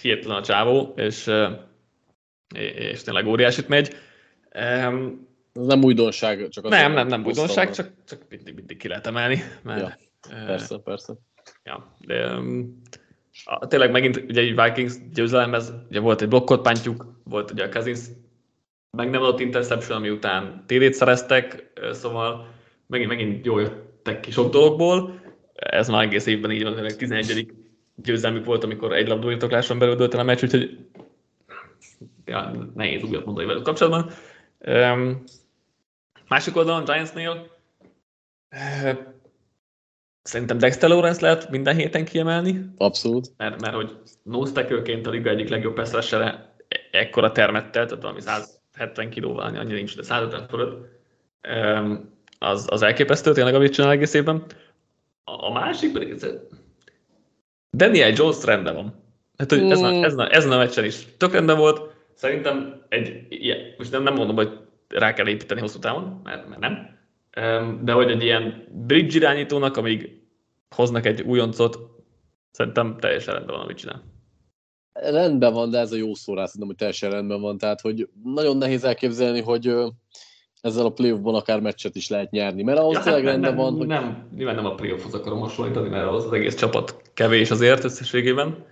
hihetetlen a csávó, és, és tényleg óriásit megy. Ez nem újdonság, csak az Nem, nem, nem újdonság, csak, csak mindig, mindig ki lehet emelni. Mert, ja, persze, persze. Ja, de um, a, tényleg megint ugye egy Vikings győzelemhez, ugye volt egy blokkot pántjuk, volt ugye a Cousins meg nem adott interception, ami után TD-t szereztek, szóval megint, megint jól jöttek ki sok dologból. Ez már egész évben így van, 11. győzelmük volt, amikor egy labdóirtokláson belül dölt el a meccs, úgyhogy ja, nehéz újat mondani velük kapcsolatban. Um, Másik oldalon Giantsnél szerintem Dexter Lawrence lehet minden héten kiemelni. Abszolút. Mert, mert hogy nose a liga egyik legjobb passzressere ekkora termettel, tehát valami 170 kilóval, annyira nincs, de 150 fölött. Az, az elképesztő tényleg, amit csinál egész évben. A, a másik pedig, ez, Daniel Jones rendben van. Hát, hogy ez, mm. ez, ez a meccsen is tök rendben volt. Szerintem egy, ilyen, most nem, nem mondom, hogy rá kell építeni hosszú távon, mert, mert nem. de hogy egy ilyen bridge irányítónak, amíg hoznak egy újoncot, szerintem teljesen rendben van, amit csinál. Rendben van, de ez a jó szó rá, szerintem, hogy teljesen rendben van. Tehát, hogy nagyon nehéz elképzelni, hogy ezzel a playoffban akár meccset is lehet nyerni, mert ahhoz ja, hát tényleg rendben van, hogy... Nem, nyilván nem a playoffhoz akarom hasonlítani, mert az, az egész csapat kevés azért összességében.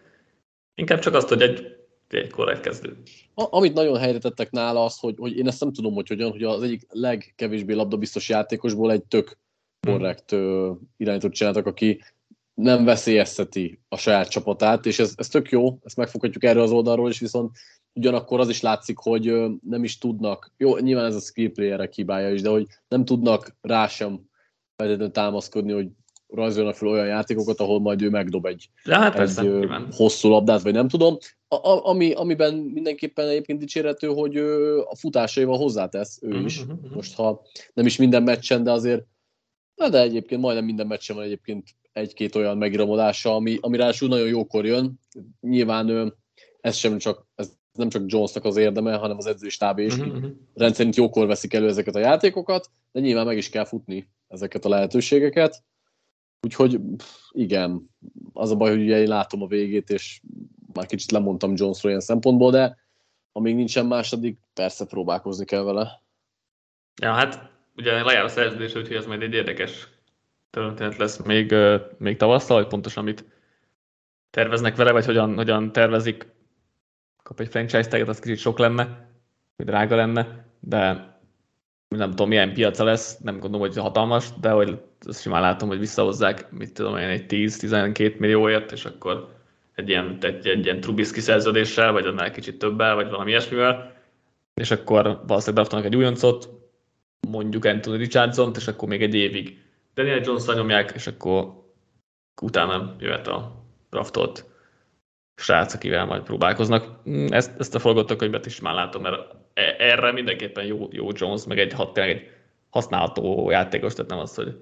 Inkább csak azt, hogy egy korrekt kezdő. A, amit nagyon helyre tettek nála az, hogy, hogy én ezt nem tudom, hogy hogyan, hogy az egyik legkevésbé labdabiztos játékosból egy tök korrekt hmm. irányítót csináltak, aki nem veszélyezteti a saját csapatát, és ez, ez tök jó, ezt megfoghatjuk erről az oldalról is, viszont ugyanakkor az is látszik, hogy nem is tudnak, jó, nyilván ez a skill playerek hibája is, de hogy nem tudnak rá sem feltétlenül támaszkodni, hogy rajzolnak fel olyan játékokat, ahol majd ő megdob egy, hát egy hosszú labdát, vagy nem tudom. A, a, ami, amiben mindenképpen egyébként dicsérető, hogy ő a futásaival hozzátesz ő is. Uh-huh, uh-huh. Most ha nem is minden meccsen, de azért Na de egyébként majdnem minden meccsen van egyébként egy-két olyan megiramodása, ami, ami ráadásul nagyon jókor jön. Nyilván ez sem csak, ez nem csak Jonesnak az érdeme, hanem az edzőstáb is. Uh-huh. Rendszerint jókor veszik elő ezeket a játékokat, de nyilván meg is kell futni ezeket a lehetőségeket. Úgyhogy igen, az a baj, hogy ugye én látom a végét, és már kicsit lemondtam Jonesról ilyen szempontból, de amíg nincsen második, persze próbálkozni kell vele. Ja, hát ugye lejár a szerződés, úgyhogy ez majd egy érdekes történet lesz még, még tavasszal, hogy pontosan mit terveznek vele, vagy hogyan, hogyan tervezik. Kap egy franchise taget, az kicsit sok lenne, vagy drága lenne, de nem tudom, milyen piaca lesz, nem gondolom, hogy hatalmas, de hogy azt simán látom, hogy visszahozzák, mit tudom én, egy 10-12 millióért, és akkor egy ilyen, egy, egy ilyen Trubisky szerződéssel, vagy annál kicsit többel, vagy valami ilyesmivel, és akkor valószínűleg draftanak egy újoncot, mondjuk Anthony richardson és akkor még egy évig Daniel jones nyomják, és akkor utána jöhet a draftolt srác, akivel majd próbálkoznak. Ezt, ezt a forgatókönyvet is már látom, mert erre mindenképpen jó, jó Jones, meg egy, egy használható játékos, tehát nem az, hogy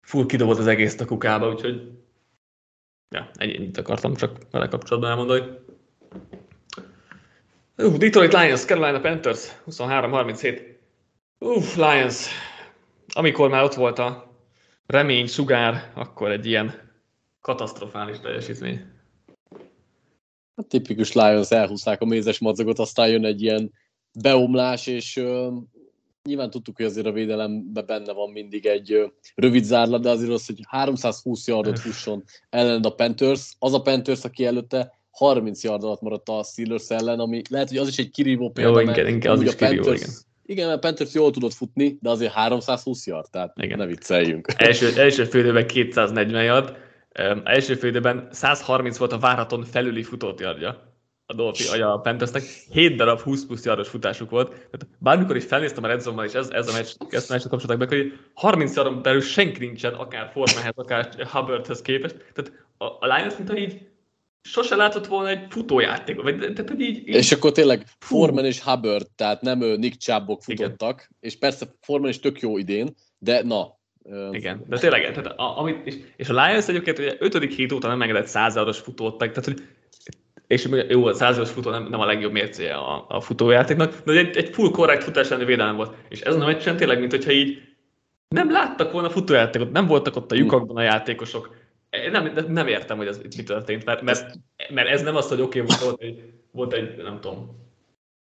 full kidobott az egész a kukába, úgyhogy ja, ennyit akartam csak vele kapcsolatban elmondani. Uh, Detroit Lions, Carolina Panthers, 23-37. Uff, Lions, amikor már ott volt a remény sugár, akkor egy ilyen katasztrofális teljesítmény. A tipikus Lions elhúzták a mézes madzagot, aztán jön egy ilyen beomlás, és uh, nyilván tudtuk, hogy azért a védelemben benne van mindig egy uh, rövid zárlat, de azért az, hogy 320 yardot fusson ellen a Panthers, az a Panthers, aki előtte 30 yard alatt maradt a Steelers ellen, ami lehet, hogy az is egy kirívó példa, Jó, igen, igen, az is kirívó, Panthers, igen igen, mert Panthers jól tudott futni, de azért 320 yard, tehát Igen. ne vicceljünk. Első, első félidőben 240 yard, um, első félidőben 130 volt a várhaton felüli futót yardja a Dolphy, a Panthersnek. 7 darab 20 plusz yardos futásuk volt. Tehát bármikor is felnéztem a Red Zone-ban, és ez, ez a meccs, ezt a meccset kapcsoltak be, hogy 30 yardon belül senki nincsen, akár Formanhez, akár Hubbardhez képest. Tehát a, a Lions, mintha így sose látott volna egy futójátékot. Vagy, tehát, hogy így, így... És akkor tényleg Forman és Hubbard, tehát nem Nick Chubbok futottak, Igen. és persze Forman is tök jó idén, de na. Igen, de tényleg, tehát a, amit, és, és a Lions egyébként ugye ötödik hét óta nem engedett százados futót tehát hogy és jó, a százados futó nem, nem a legjobb mércéje a, a futójátéknak, de egy, egy full korrekt futás elleni védelem volt. És ez a meccsen tényleg, mint hogyha így nem láttak volna futójátékot, nem voltak ott a lyukakban a játékosok, nem, nem értem, hogy ez mi történt, mert, mert, mert ez nem az, hogy oké, okay, volt, egy, volt egy, nem tudom,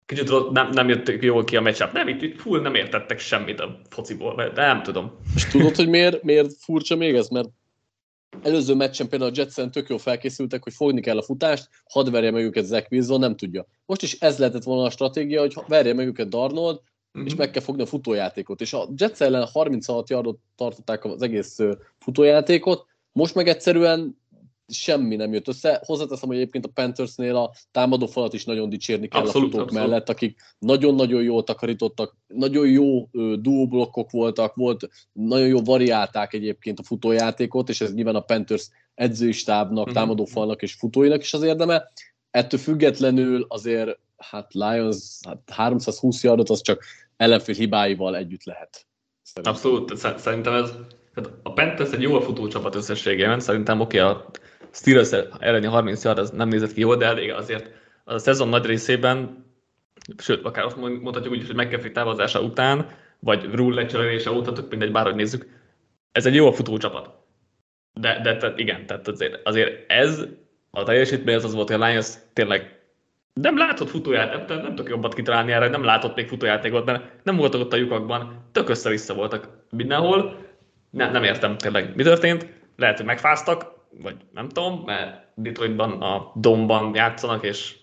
kicsit nem, nem jött jól ki a matchup. Nem, itt, itt full nem értettek semmit a fociból, de nem tudom. És tudod, hogy miért, miért furcsa még ez? Mert előző meccsen például a Jetsen tök jól felkészültek, hogy fogni kell a futást, hadd verje meg őket Zach Wilson, nem tudja. Most is ez lehetett volna a stratégia, hogy verje meg őket Darnold, mm-hmm. és meg kell fogni a futójátékot. És a Jets ellen 36 yardot tartották az egész futójátékot, most meg egyszerűen semmi nem jött össze. Hozzáteszem, hogy egyébként a Panthersnél a támadó falat is nagyon dicsérni kell abszolút, a futók abszolút. mellett, akik nagyon-nagyon jól takarítottak, nagyon jó duóblokkok voltak, volt, nagyon jó variálták egyébként a futójátékot, és ez nyilván a Panthers edzői stábnak, mm-hmm. támadó falnak és futóinak is az érdeme. Ettől függetlenül azért hát Lions hát 320 yardot az csak ellenfél hibáival együtt lehet. Szerintem. Abszolút, szerintem ez tehát a Panthers egy jól futó csapat összességében, szerintem oké, okay, a Steelers elleni 30 yard az nem nézett ki jól, de elég azért a szezon nagy részében, sőt, akár azt mondhatjuk úgy, hogy McAfee távozása után vagy rule lecserélése óta, tök mindegy, bárhogy nézzük, ez egy jó futó csapat. De, de tehát igen, tehát azért, azért ez a teljesítmény az az volt, hogy a Lions tényleg nem látott futójátékot, nem, nem tudok jobbat kitalálni erre, nem látott még futójátékot, mert nem voltak ott a lyukakban, tök össze-vissza voltak mindenhol. Ne, nem értem tényleg, mi történt. Lehet, hogy megfáztak, vagy nem tudom, mert Detroitban a domban játszanak, és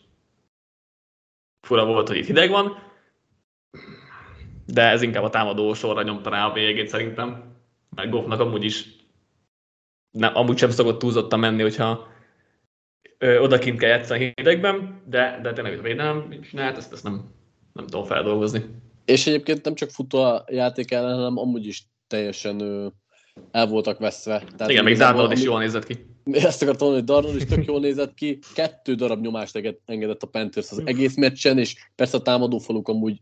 fura volt, hogy itt hideg van, de ez inkább a támadó sorra nyomta rá a végét szerintem, mert Goffnak amúgy is nem, amúgy sem szokott túlzottan menni, hogyha ö, odakint kell játszani hidegben, de, de tényleg a védelem csinált, ezt, ezt nem, nem tudom feldolgozni. És egyébként nem csak futó a játék ellen, hanem amúgy is teljesen ö, el voltak veszve. Tehát Igen, még Darnold is jól nézett ki. Ezt akartam mondani, hogy Darnold is tök jól nézett ki. Kettő darab nyomást engedett a Panthers az egész meccsen, és persze a támadófaluk amúgy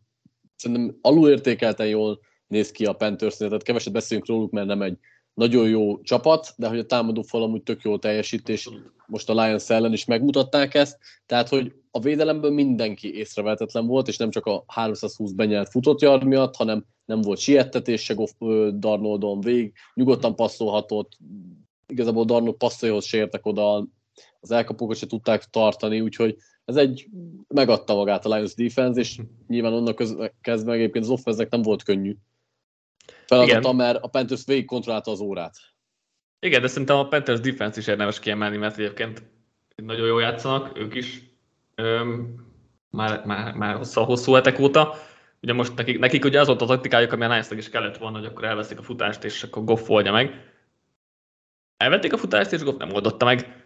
szerintem alulértékelten jól néz ki a Panthers, tehát keveset beszélünk róluk, mert nem egy nagyon jó csapat, de hogy a támadó fal amúgy tök jó teljesítés, most a Lions ellen is megmutatták ezt, tehát hogy a védelemből mindenki észrevehetetlen volt, és nem csak a 320 benyelt futott yard miatt, hanem nem volt siettetés se Darnoldon vég, nyugodtan passzolhatott, igazából Darnold passzoljóhoz sértek oda, az elkapókat se tudták tartani, úgyhogy ez egy megadta magát a Lions defense, és nyilván onnan kezdve egyébként az offense nem volt könnyű feladata, Igen. mert a Panthers végig kontrollálta az órát. Igen, de szerintem a Panthers defense is érdemes kiemelni, mert egyébként nagyon jól játszanak, ők is öm, már, már, már hosszú, hosszú hetek óta. Ugye most nekik, nekik ugye az volt a taktikájuk, ami a lions is kellett volna, hogy akkor elveszik a futást, és akkor Goff oldja meg. Elvették a futást, és Goff nem oldotta meg.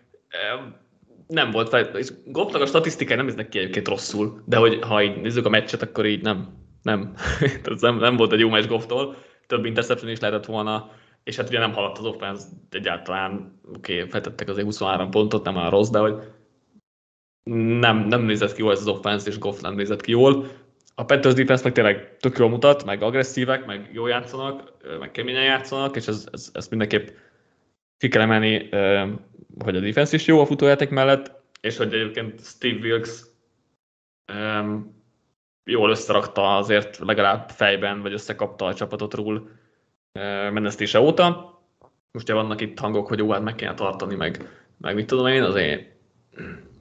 Nem volt fel, és Goffnak a statisztikai nem néznek ki egyébként rosszul, de hogy ha így nézzük a meccset, akkor így nem, nem. nem, nem volt egy jó meccs Gofftól több interception is lehetett volna, és hát ugye nem haladt az offense egyáltalán, oké, okay, feltettek azért 23 pontot, nem már rossz, de hogy nem, nem nézett ki jól ez az offense, és Goff nem nézett ki jól. A Panthers defense meg tényleg tök jól mutat, meg agresszívek, meg jól játszanak, meg keményen játszanak, és ez, ez, ez mindenképp ki kell emelni, hogy a defense is jó a futójáték mellett, és hogy egyébként Steve Wilkes jól összerakta azért legalább fejben, vagy összekapta a csapatot rúl menesztése óta. Most ugye vannak itt hangok, hogy jó, hát meg kéne tartani, meg, meg mit tudom én, azért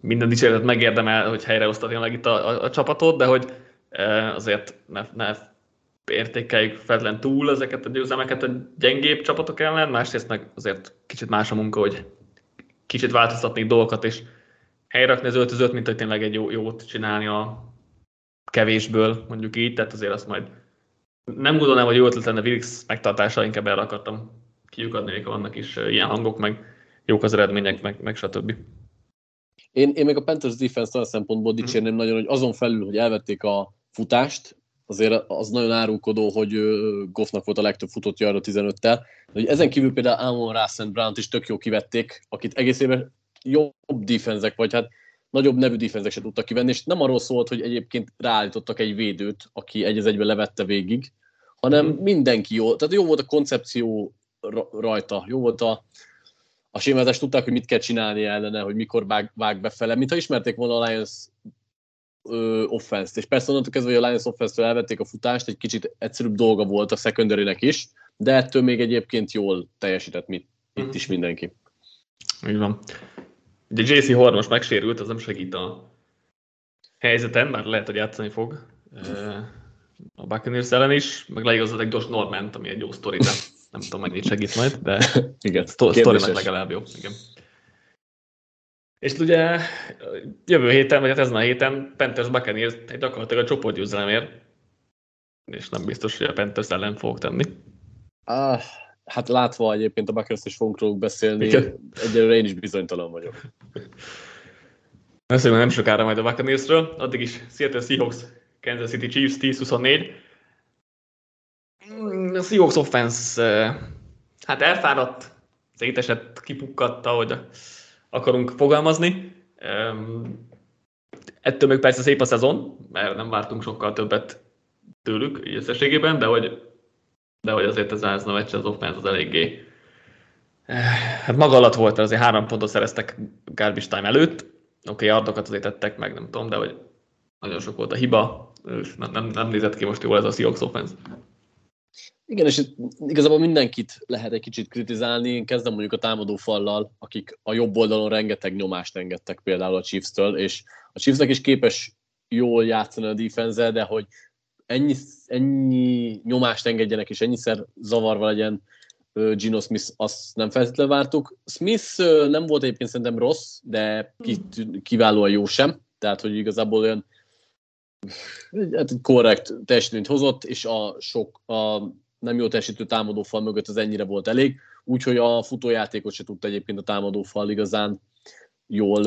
minden dicséretet megérdemel, hogy helyreoszta tényleg itt a, a, a csapatot, de hogy azért ne, ne értékeljük feltlen túl ezeket a győzelmeket a gyengébb csapatok ellen, másrészt meg azért kicsit más a munka, hogy kicsit változtatni dolgokat, és helyrakni az öltözőt, mint hogy tényleg egy jó, jót csinálni a, kevésből, mondjuk így, tehát azért azt majd nem gondolnám, hogy jó ötlet lenne Wilkes megtartása, inkább erre akartam kiukadni, vannak is ilyen hangok, meg jók az eredmények, meg, meg stb. Én, én még a Panthers defense olyan szempontból mhm. dicsérném mm. nagyon, hogy azon felül, hogy elvették a futást, azért az nagyon árulkodó, hogy Goffnak volt a legtöbb futott jarra 15-tel. Hogy ezen kívül például Amon Russell Brown-t is tök jó kivették, akit egész évben jobb defenzek, vagy hát nagyobb nevű defenzek se tudtak kivenni, és nem arról szólt, hogy egyébként ráállítottak egy védőt, aki egy az egyben levette végig, hanem mm. mindenki jó, tehát jó volt a koncepció rajta, jó volt a, a sémázás, tudták, hogy mit kell csinálni ellene, hogy mikor vág, vág befele, mintha ismerték volna a Lions ö, offense-t. És persze onnantól kezdve, hogy a Lions offense elvették a futást, egy kicsit egyszerűbb dolga volt a secondary is, de ettől még egyébként jól teljesített mit, itt mm. is mindenki. Így van. Ugye JC Horn most megsérült, az nem segít a helyzeten, már lehet, hogy játszani fog a Buccaneers ellen is, meg leigazoltak Josh Normant, ami egy jó sztori, de nem tudom, mennyit segít majd, de igen, sztorinak legalább jó. Igen. És ugye jövő héten, vagy hát ezen a héten Panthers Buccaneers egy gyakorlatilag a csoportgyőzelemért, és nem biztos, hogy a Panthers ellen fog tenni. Ah, hát látva egyébként a Buckers is fogunk róluk beszélni, Igen. egyelőre én is bizonytalan vagyok. Beszélünk nem sokára majd a Buccaneersről, addig is Seattle Seahawks, Kansas City Chiefs 10-24. A Seahawks offense hát elfáradt, szétesett, kipukkadt, ahogy akarunk fogalmazni. Ettől még persze szép a szezon, mert nem vártunk sokkal többet tőlük összességében, de hogy de hogy azért ez a meccs, az offense az eléggé Hát maga alatt volt, azért három pontot szereztek garbage time előtt. Oké, okay, ardokat azért tettek meg, nem tudom, de hogy nagyon sok volt a hiba, és nem, nem, nem nézett ki most jól ez a Seahawks offense. Igen, és itt igazából mindenkit lehet egy kicsit kritizálni. Én kezdem mondjuk a támadó fallal, akik a jobb oldalon rengeteg nyomást engedtek például a Chiefs-től, és a Chiefsnek is képes jól játszani a defense de hogy ennyi, ennyi nyomást engedjenek, és ennyiszer zavarva legyen Gino Smith, azt nem feltétlenül vártuk. Smith nem volt egyébként szerintem rossz, de kiválóan jó sem, tehát hogy igazából olyan hát egy korrekt teljesítményt hozott, és a sok a nem jó teljesítő támadó fal mögött az ennyire volt elég, úgyhogy a futójátékot se tudta egyébként a támadó fal igazán jól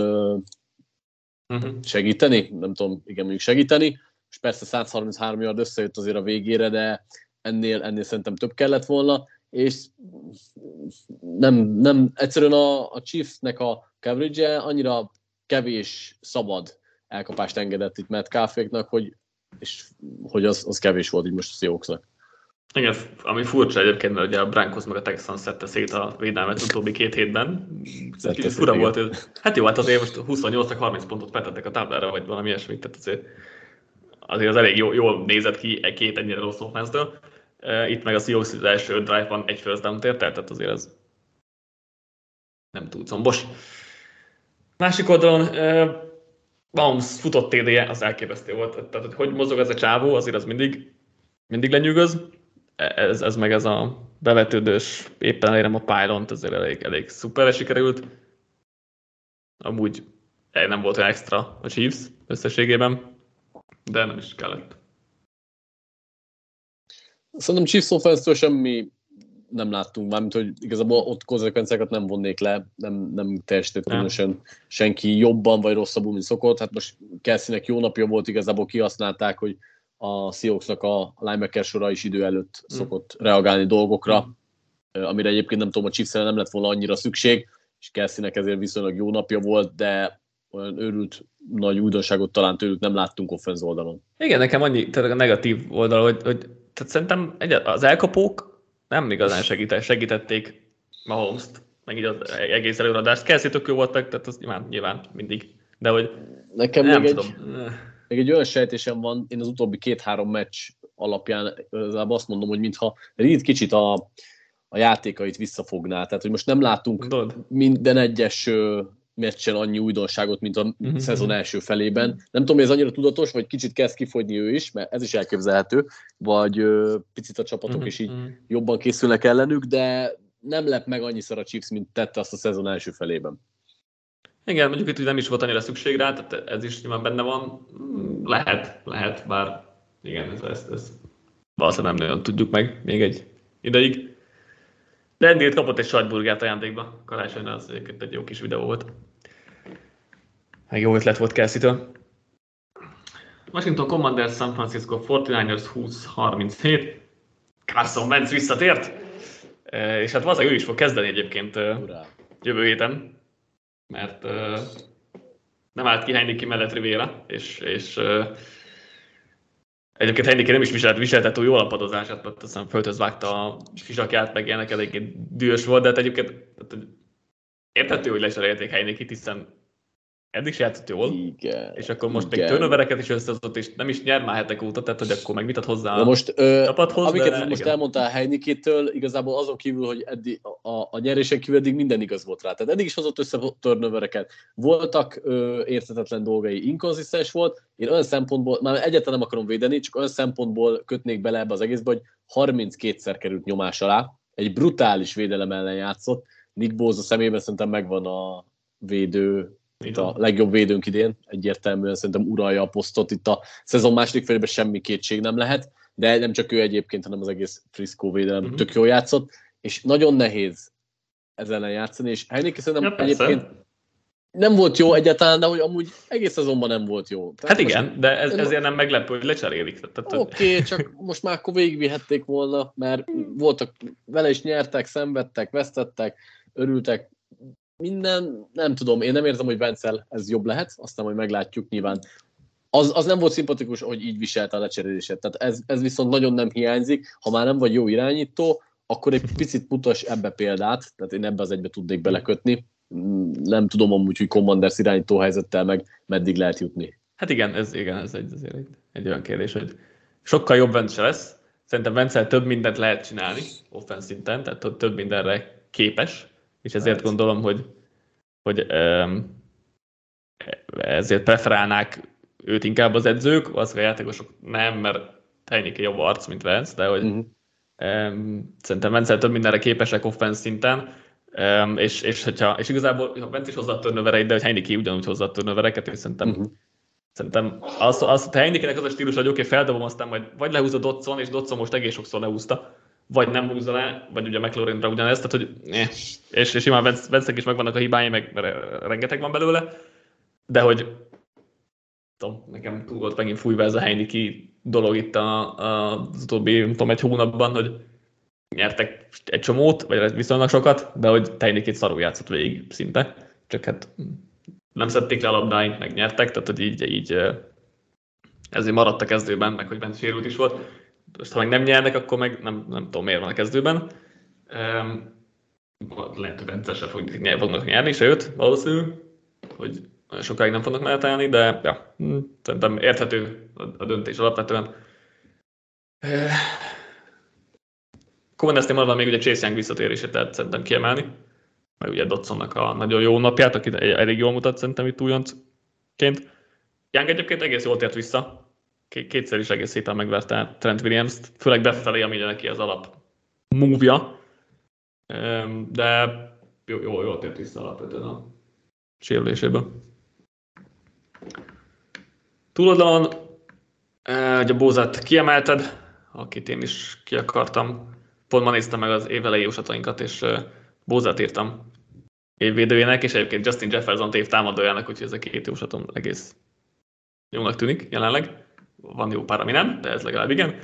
uh-huh. segíteni, nem tudom, igen, mondjuk segíteni, és persze 133 yard összejött azért a végére, de ennél, ennél szerintem több kellett volna, és nem, nem egyszerűen a, a Chiefsnek a coverage annyira kevés szabad elkapást engedett itt Matt Káféknak, hogy, és, hogy az, az kevés volt így most a Seahawksnak. Igen, ami furcsa egyébként, mert ugye a Broncos meg a Texans szedte szét a védelmet utóbbi két hétben. Kicsit fura volt. hogy Hát jó, hát azért most 28 30 pontot vetettek a táblára, vagy valami ilyesmit, tehát azért, azért az elég jó, jól nézett ki egy két ennyire rossz offense Itt meg a Seahawks az első drive-ban egy first down tért tehát azért az nem túl combos. Másik oldalon Baums futott TD-je, az elképesztő volt. Tehát, hogy hogy mozog ez a csávó, azért az mindig, mindig lenyűgöz. Ez, ez meg ez a bevetődős, éppen elérem a pylont, azért elég, elég szuperre sikerült. Amúgy nem volt olyan extra a Chiefs összességében, de nem is kellett. Szerintem Chiefs offense semmi nem láttunk, mármint, hogy igazából ott konzekvenciákat nem vonnék le, nem, nem teljesített különösen senki jobban vagy rosszabbul, mint szokott. Hát most Kelsey-nek jó napja volt, igazából kihasználták, hogy a Seahawksnak a linebacker sora is idő előtt mm. szokott reagálni dolgokra, mm. amire egyébként nem tudom, a chiefs nem lett volna annyira szükség, és Kelsey-nek ezért viszonylag jó napja volt, de olyan őrült nagy újdonságot talán tőlük nem láttunk offenz oldalon. Igen, nekem annyi tehát a negatív oldal, hogy, hogy tehát szerintem az elkapók nem igazán segített, segítették Mahomes-t, meg így az egész előadást. Kelsey tök jó volt meg, tehát az nyilván, nyilván mindig. De hogy Nekem nem még tudom. Egy, még egy olyan sejtésem van, én az utóbbi két-három meccs alapján azt mondom, hogy mintha Reed kicsit a, a játékait visszafogná. Tehát, hogy most nem látunk Dod. minden egyes meccsen annyi újdonságot, mint a uh-huh. szezon első felében. Nem tudom, hogy ez annyira tudatos, vagy kicsit kezd kifogyni ő is, mert ez is elképzelhető, vagy ö, picit a csapatok uh-huh. is így jobban készülnek ellenük, de nem lep meg annyiszor a Chiefs, mint tette azt a szezon első felében. Igen, mondjuk itt nem is volt annyira szükség rá, tehát ez is nyilván benne van. Lehet, lehet, bár igen, ez, ez, ez valószínűleg nem nagyon tudjuk meg még egy ideig. Rendélt kapott egy sajtburgert ajándékba karácsonyra, az egyébként egy jó kis videó volt. Meg jó ötlet volt Kelsey-től. Washington Commanders, San Francisco 49ers 20-37. Carson Wentz visszatért, e, és hát valószínűleg ő is fog kezdeni egyébként e, Ura. jövő héten, mert e, nem állt ki Heineken mellett Rivera, és, és Egyébként Heineken nem is viselt, viseltet túl jól a padozását, mert aztán földhöz vágta a sisakját, meg ilyenek eléggé dühös volt, de hát egyébként értető, hogy lecserélték Heineken, hiszen eddig se játszott jól, igen, és akkor most igen. még turnovereket is összehozott, és nem is nyer már hetek óta, tehát hogy akkor meg mit ad hozzá Na most, ö, csapathoz. Amiket de, most igen. elmondtál Heinikitől, igazából azon kívül, hogy eddig, a, a nyerésen kívül eddig minden igaz volt rá. Tehát eddig is hozott össze turnovereket. Voltak ö, értetetlen dolgai, inkonzisztens volt. Én olyan szempontból, már egyáltalán nem akarom védeni, csak olyan szempontból kötnék bele ebbe az egészbe, hogy 32-szer került nyomás alá, egy brutális védelem ellen játszott. Nick Bosa szemében szerintem megvan a védő itt a legjobb védőnk idén, egyértelműen szerintem uralja a posztot, itt a szezon második felében semmi kétség nem lehet, de nem csak ő egyébként, hanem az egész Frisco védelem uh-huh. tök jól játszott, és nagyon nehéz ezzel ellen játszani, és Heineken szerintem ja, egyébként nem volt jó egyáltalán, de hogy amúgy egész szezonban nem volt jó. Tehát hát igen, most, de ez, ezért nem meglepő, hogy lecserélik. Oké, okay, csak most már akkor végigvihették volna, mert voltak, vele is nyertek, szenvedtek, vesztettek, örültek, minden, nem tudom, én nem érzem, hogy Vencel ez jobb lehet, aztán majd meglátjuk nyilván. Az, az nem volt szimpatikus, hogy így viselte a lecserélését. Tehát ez, ez viszont nagyon nem hiányzik. Ha már nem vagy jó irányító, akkor egy picit mutas ebbe példát, tehát én ebbe az egybe tudnék belekötni. Nem tudom amúgy, hogy Commanders irányító helyzettel meg meddig lehet jutni. Hát igen, ez, igen, ez egy, azért egy, egy olyan kérdés, hogy sokkal jobb Vence lesz, szerintem Vencel több mindent lehet csinálni offense szinten, tehát több mindenre képes, és ezért lehet. gondolom, hogy, hogy ezért preferálnák őt inkább az edzők, az a játékosok nem, mert Heineke jobb arc, mint Vence, de hogy uh-huh. um, szerintem Vence több mindenre képesek offense szinten, um, és, és, hogyha, és igazából ha Vence is hozza a turnovereit, de hogy Heineke ugyanúgy hozza a turnovereket, és szerintem uh-huh. Szerintem az, az hogy Heinekenek az a stílus, hogy oké, okay, feldobom, aztán majd vagy lehúzza Dotson, és Dotson most egész sokszor lehúzta, vagy nem húzza le, vagy ugye McLaurinra ugyanezt, tehát hogy eh. és, és imán Vence is megvannak a hibái, meg rengeteg van belőle, de hogy tudom, nekem túl volt megint fújva ez a Heiniki dolog itt a, a, az utóbbi, nem tudom, egy hónapban, hogy nyertek egy csomót, vagy viszonylag sokat, de hogy Heinikit szarul játszott végig szinte. Csak hát nem szedték le a labdáink, meg nyertek, tehát hogy így, így ezért maradt a kezdőben, meg hogy bent sérült is volt. Most ha meg nem nyernek, akkor meg nem, nem tudom miért van a kezdőben. Um, lehet, hogy rendszer sem fognak nyerni, sőt, valószínű, hogy sokáig nem fognak menetelni, de ja, hm, szerintem érthető a döntés alapvetően. Cohen maradva még ugye Chase Young visszatérését tehát szerintem kiemelni, meg ugye Dotsonnak a nagyon jó napját, aki elég jól mutat szerintem itt újoncként. Young egyébként egész jól tért vissza, kétszer is egész szépen megverte Trent Williams-t, főleg befelé, ami neki az alap move de jó, jó, jól tért vissza alapvetően a sérüléséből. Túloldalon ugye Bózát kiemelted, akit én is ki akartam. Pont ma néztem meg az évelei jóslatainkat, és Bózát írtam évvédőjének, és egyébként Justin Jefferson év támadójának, úgyhogy ez a két jóslatom egész jónak tűnik jelenleg. Van jó pár, ami nem, de ez legalább igen.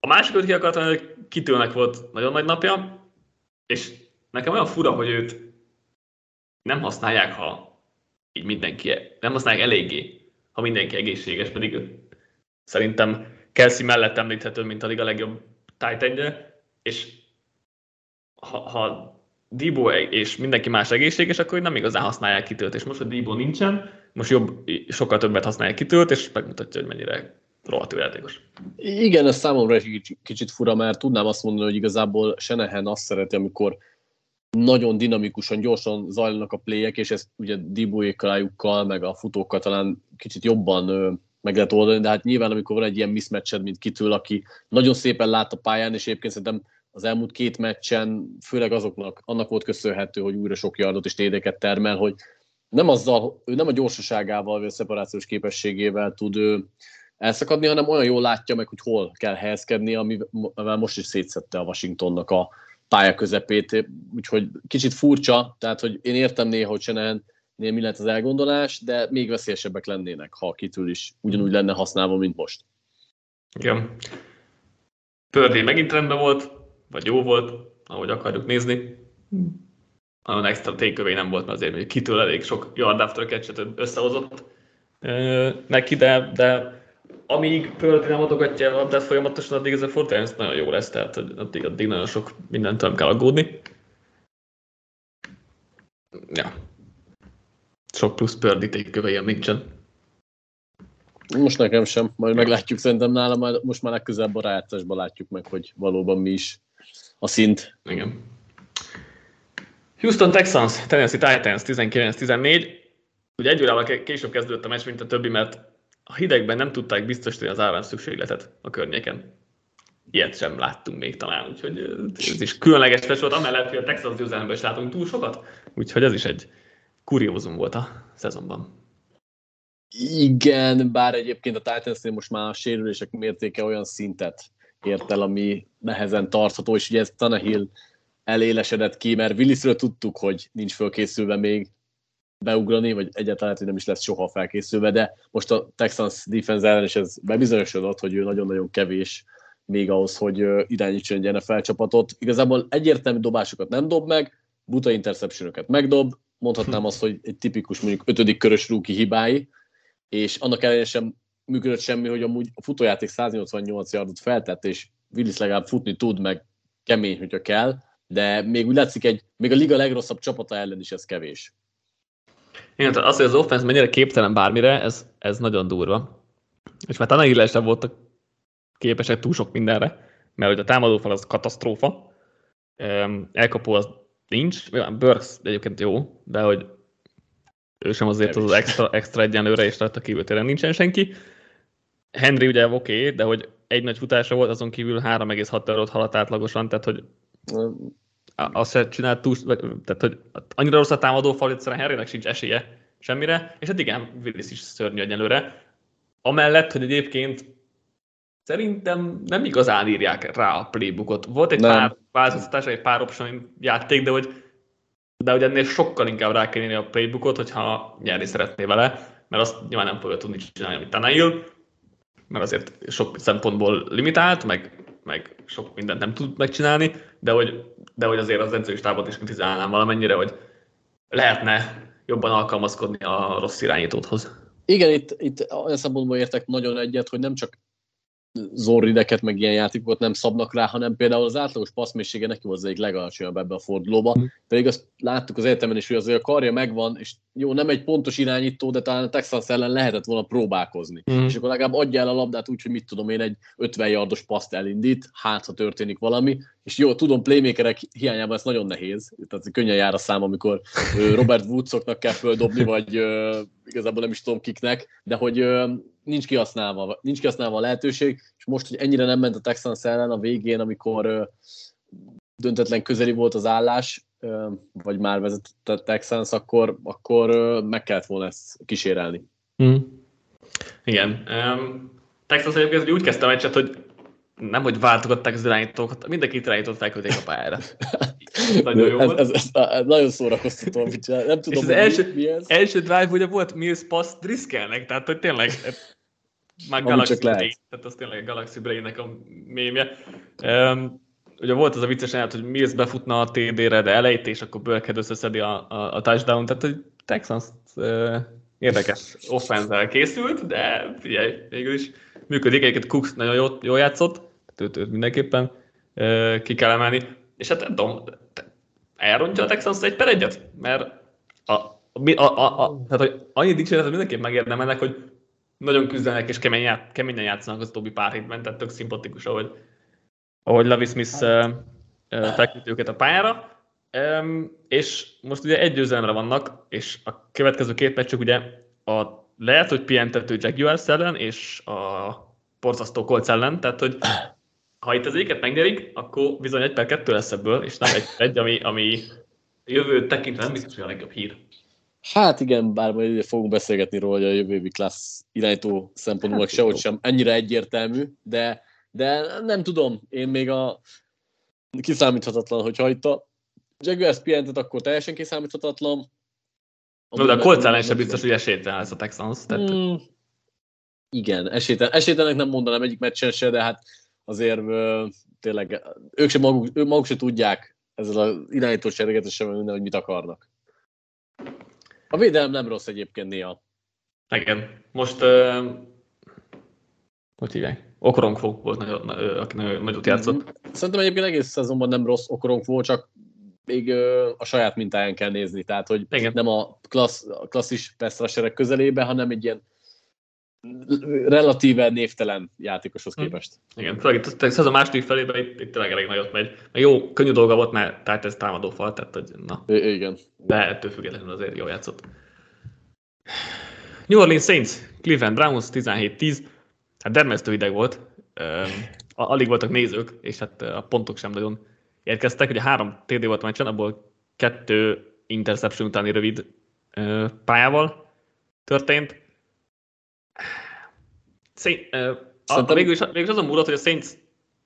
A másik, ki akartam, hogy kitőnek volt nagyon nagy napja, és nekem olyan fura, hogy őt nem használják, ha így mindenki, nem használják eléggé, ha mindenki egészséges, pedig szerintem Kelsey mellett említhető, mint a liga legjobb tight és ha, ha Dibo és mindenki más egészséges, akkor nem igazán használják kitölt, és most, hogy Dibo nincsen, most jobb, sokkal többet használják kitölt, és megmutatja, hogy mennyire rohadt játékos. Igen, ez számomra egy kicsit fura, mert tudnám azt mondani, hogy igazából Senehen azt szereti, amikor nagyon dinamikusan, gyorsan zajlanak a playek, és ez ugye Dibuékkal, meg a futókkal talán kicsit jobban meg lehet oldani, de hát nyilván amikor van egy ilyen mismatched, mint kitől, aki nagyon szépen lát a pályán, és egyébként szerintem az elmúlt két meccsen, főleg azoknak, annak volt köszönhető, hogy újra sok yardot és tédeket termel, hogy nem azzal, ő nem a gyorsaságával, vagy a szeparációs képességével tud ő elszakadni, hanem olyan jól látja meg, hogy hol kell helyezkedni, amivel most is szétszette a Washingtonnak a, pálya közepét, úgyhogy kicsit furcsa, tehát hogy én értem néha, hogy Shanahan mi lehet az elgondolás, de még veszélyesebbek lennének, ha kitől is ugyanúgy lenne használva, mint most. Igen. Pördé megint rendben volt, vagy jó volt, ahogy akarjuk nézni. Nagyon extra tékövé nem volt, mert azért hogy kitől elég sok yard after catch összehozott neki, de, de amíg Pölti nem adogatja a labdát folyamatosan, addig ez a Fortnite nagyon jó lesz, tehát addig, addig nagyon sok mindent nem kell aggódni. Ja. Sok plusz pördíték kövejem nincsen. Most nekem sem, majd meglátjuk szerintem nálam, most már legközelebb a rájátszásban látjuk meg, hogy valóban mi is a szint. Igen. Houston Texans, Tennessee Titans 19-14. Ugye egy órával később kezdődött a meccs, mint a többi, mert a hidegben nem tudták biztosítani az áram szükségletet a környéken. Ilyet sem láttunk még talán, úgyhogy ez is különleges volt, amellett, hogy a Texas győzelemben is látunk túl sokat, úgyhogy ez is egy kuriózum volt a szezonban. Igen, bár egyébként a titans most már a sérülések mértéke olyan szintet ért el, ami nehezen tartható, és ugye ez Tannehill elélesedett ki, mert Willisről tudtuk, hogy nincs fölkészülve még beugrani, vagy egyáltalán hogy nem is lesz soha felkészülve, de most a Texans defense ellen is ez bebizonyosodott, hogy ő nagyon-nagyon kevés még ahhoz, hogy irányítson egy NFL csapatot. Igazából egyértelmű dobásokat nem dob meg, buta interceptionokat megdob, mondhatnám azt, hogy egy tipikus mondjuk ötödik körös rúki hibái, és annak ellenére sem működött semmi, hogy amúgy a futójáték 188 yardot feltett, és Willis legalább futni tud, meg kemény, hogyha kell, de még úgy látszik egy, még a liga legrosszabb csapata ellen is ez kevés. Igen, tehát az, hogy az offense mennyire képtelen bármire, ez, ez nagyon durva. És már talán sem voltak képesek túl sok mindenre, mert hogy a támadófal az katasztrófa, elkapó az nincs, Burks egyébként jó, de hogy ő sem azért az, az extra, extra egyenlőre, és rajta kívül tényleg nincsen senki. Henry ugye oké, okay, de hogy egy nagy futása volt, azon kívül 3,6 eurót haladt átlagosan, tehát hogy azt se csinált túl, tehát hogy annyira rossz a támadó fal, egyszerűen Henrynek sincs esélye semmire, és hát igen, Willis is szörnyű egyenlőre. Amellett, hogy egyébként szerintem nem igazán írják rá a playbookot. Volt egy nem. pár változtatás, egy pár option játék, de hogy de hogy ennél sokkal inkább rá kell a playbookot, hogyha nyerni szeretné vele, mert azt nyilván nem fogja tudni csinálni, amit Tanail, mert azért sok szempontból limitált, meg, meg sok mindent nem tud megcsinálni, de hogy, de hogy azért az edzői stábot is kritizálnám valamennyire, hogy lehetne jobban alkalmazkodni a rossz irányítóthoz. Igen, itt, itt olyan szempontból értek nagyon egyet, hogy nem csak zorrideket, meg ilyen játékokat nem szabnak rá, hanem például az átlagos passzmészsége neki az egyik legalacsonyabb ebbe a fordulóba. Mm. Pedig azt láttuk az egyetemen is, hogy azért a karja megvan, és jó, nem egy pontos irányító, de talán a Texans ellen lehetett volna próbálkozni. Mm. És akkor legalább el a labdát úgy, hogy mit tudom én, egy 50 yardos paszt elindít, hát ha történik valami, és jó, tudom, playmakerek hiányában ez nagyon nehéz, tehát könnyen jár a szám, amikor Robert Woodsoknak kell földobni, vagy igazából nem is tudom kiknek, de hogy nincs kihasználva, nincs kihasználva a lehetőség, és most, hogy ennyire nem ment a Texans ellen a végén, amikor döntetlen közeli volt az állás, vagy már vezetett a Texans, akkor, akkor meg kellett volna ezt kísérelni. Mm. Igen. Um, Texas egyébként úgy kezdte a meccset, hogy nem, hogy váltogatták az irányítókat, mindenki irányítót felküldték a pályára. nagyon jó ez, ez, ez, ez, nagyon szórakoztató, amit csinál. Nem tudom, és az első, mi ez. első drive ugye volt Mills pass Driskelnek, tehát hogy tényleg már Galaxy Brain, tehát az tényleg Galaxy Brain-nek a mémje. Um, ugye volt az a vicces jelent, hogy Mills befutna a TD-re, de elejét, és akkor Burkhead összeszedi a, a, a touchdown, tehát hogy Texans uh, érdekes offense készült, de figyelj, végül is működik. Egyébként Cook nagyon jól, jól játszott, őt, őt mindenképpen uh, ki kell emelni. És hát nem tudom, elrontja a Texans egy per egyet? Mert a, a, a, a, a, tehát, hogy annyi dicséretet mindenképp megérdemelnek, hogy nagyon küzdenek és kemény, keményen játszanak az utóbbi pár hétben, tehát tök szimpatikus, ahogy, ahogy Levi Smith uh, uh, őket a pályára. Um, és most ugye egy győzelemre vannak, és a következő két meccsük ugye a lehet, hogy pihentető Jaguars ellen, és a borzasztó Colts ellen, tehát hogy ha itt az éket megnyerik, akkor bizony egy per kettő lesz ebből, és nem egy, egy ami, ami jövő tekintve nem biztos, hogy a legjobb hír. Hát igen, bár majd fogunk beszélgetni róla, hogy a jövő évi klassz irányító szempontból hát, sehogy sem ennyire egyértelmű, de, de nem tudom, én még a kiszámíthatatlan, hogyha itt a Jaguars pihentet, akkor teljesen kiszámíthatatlan. No, de a Colts ellen sem biztos, hogy esélytelen ez a Texans. Tehát... Mm, igen, esélytelen, esélytelenek nem mondanám egyik meccsen se, de hát azért uh, tényleg ők sem maguk, ők maguk sem tudják ezzel az irányító sereget sem minden, hogy mit akarnak. A védelem nem rossz egyébként néha. Igen. Most uh, hogy hívják? Okoronkfó volt, nagyon, aki nagyon nagyot játszott. Mm-hmm. Szerintem egyébként egész szezonban nem rossz Okoronkfó, csak még a saját mintáján kell nézni. Tehát, hogy Igen. nem a, klassz, a klasszis Pestraserek közelébe, hanem egy ilyen relatíve névtelen játékoshoz hm. képest. Igen, főleg itt a szezon második felében itt, itt tényleg elég nagyot megy. Mert jó, könnyű dolga volt, mert tehát ez támadó fal, tehát hogy na. I- igen. De ettől függetlenül azért jól játszott. New Orleans Saints, Cleveland Browns 17-10. Hát dermesztő ideg volt. Alig voltak nézők, és hát a pontok sem nagyon érkeztek. Ugye három TD volt a meccsen, abból kettő interception utáni rövid pályával történt Szén, uh, Szerintem... végül, is, végül is azon múlott, hogy a Saints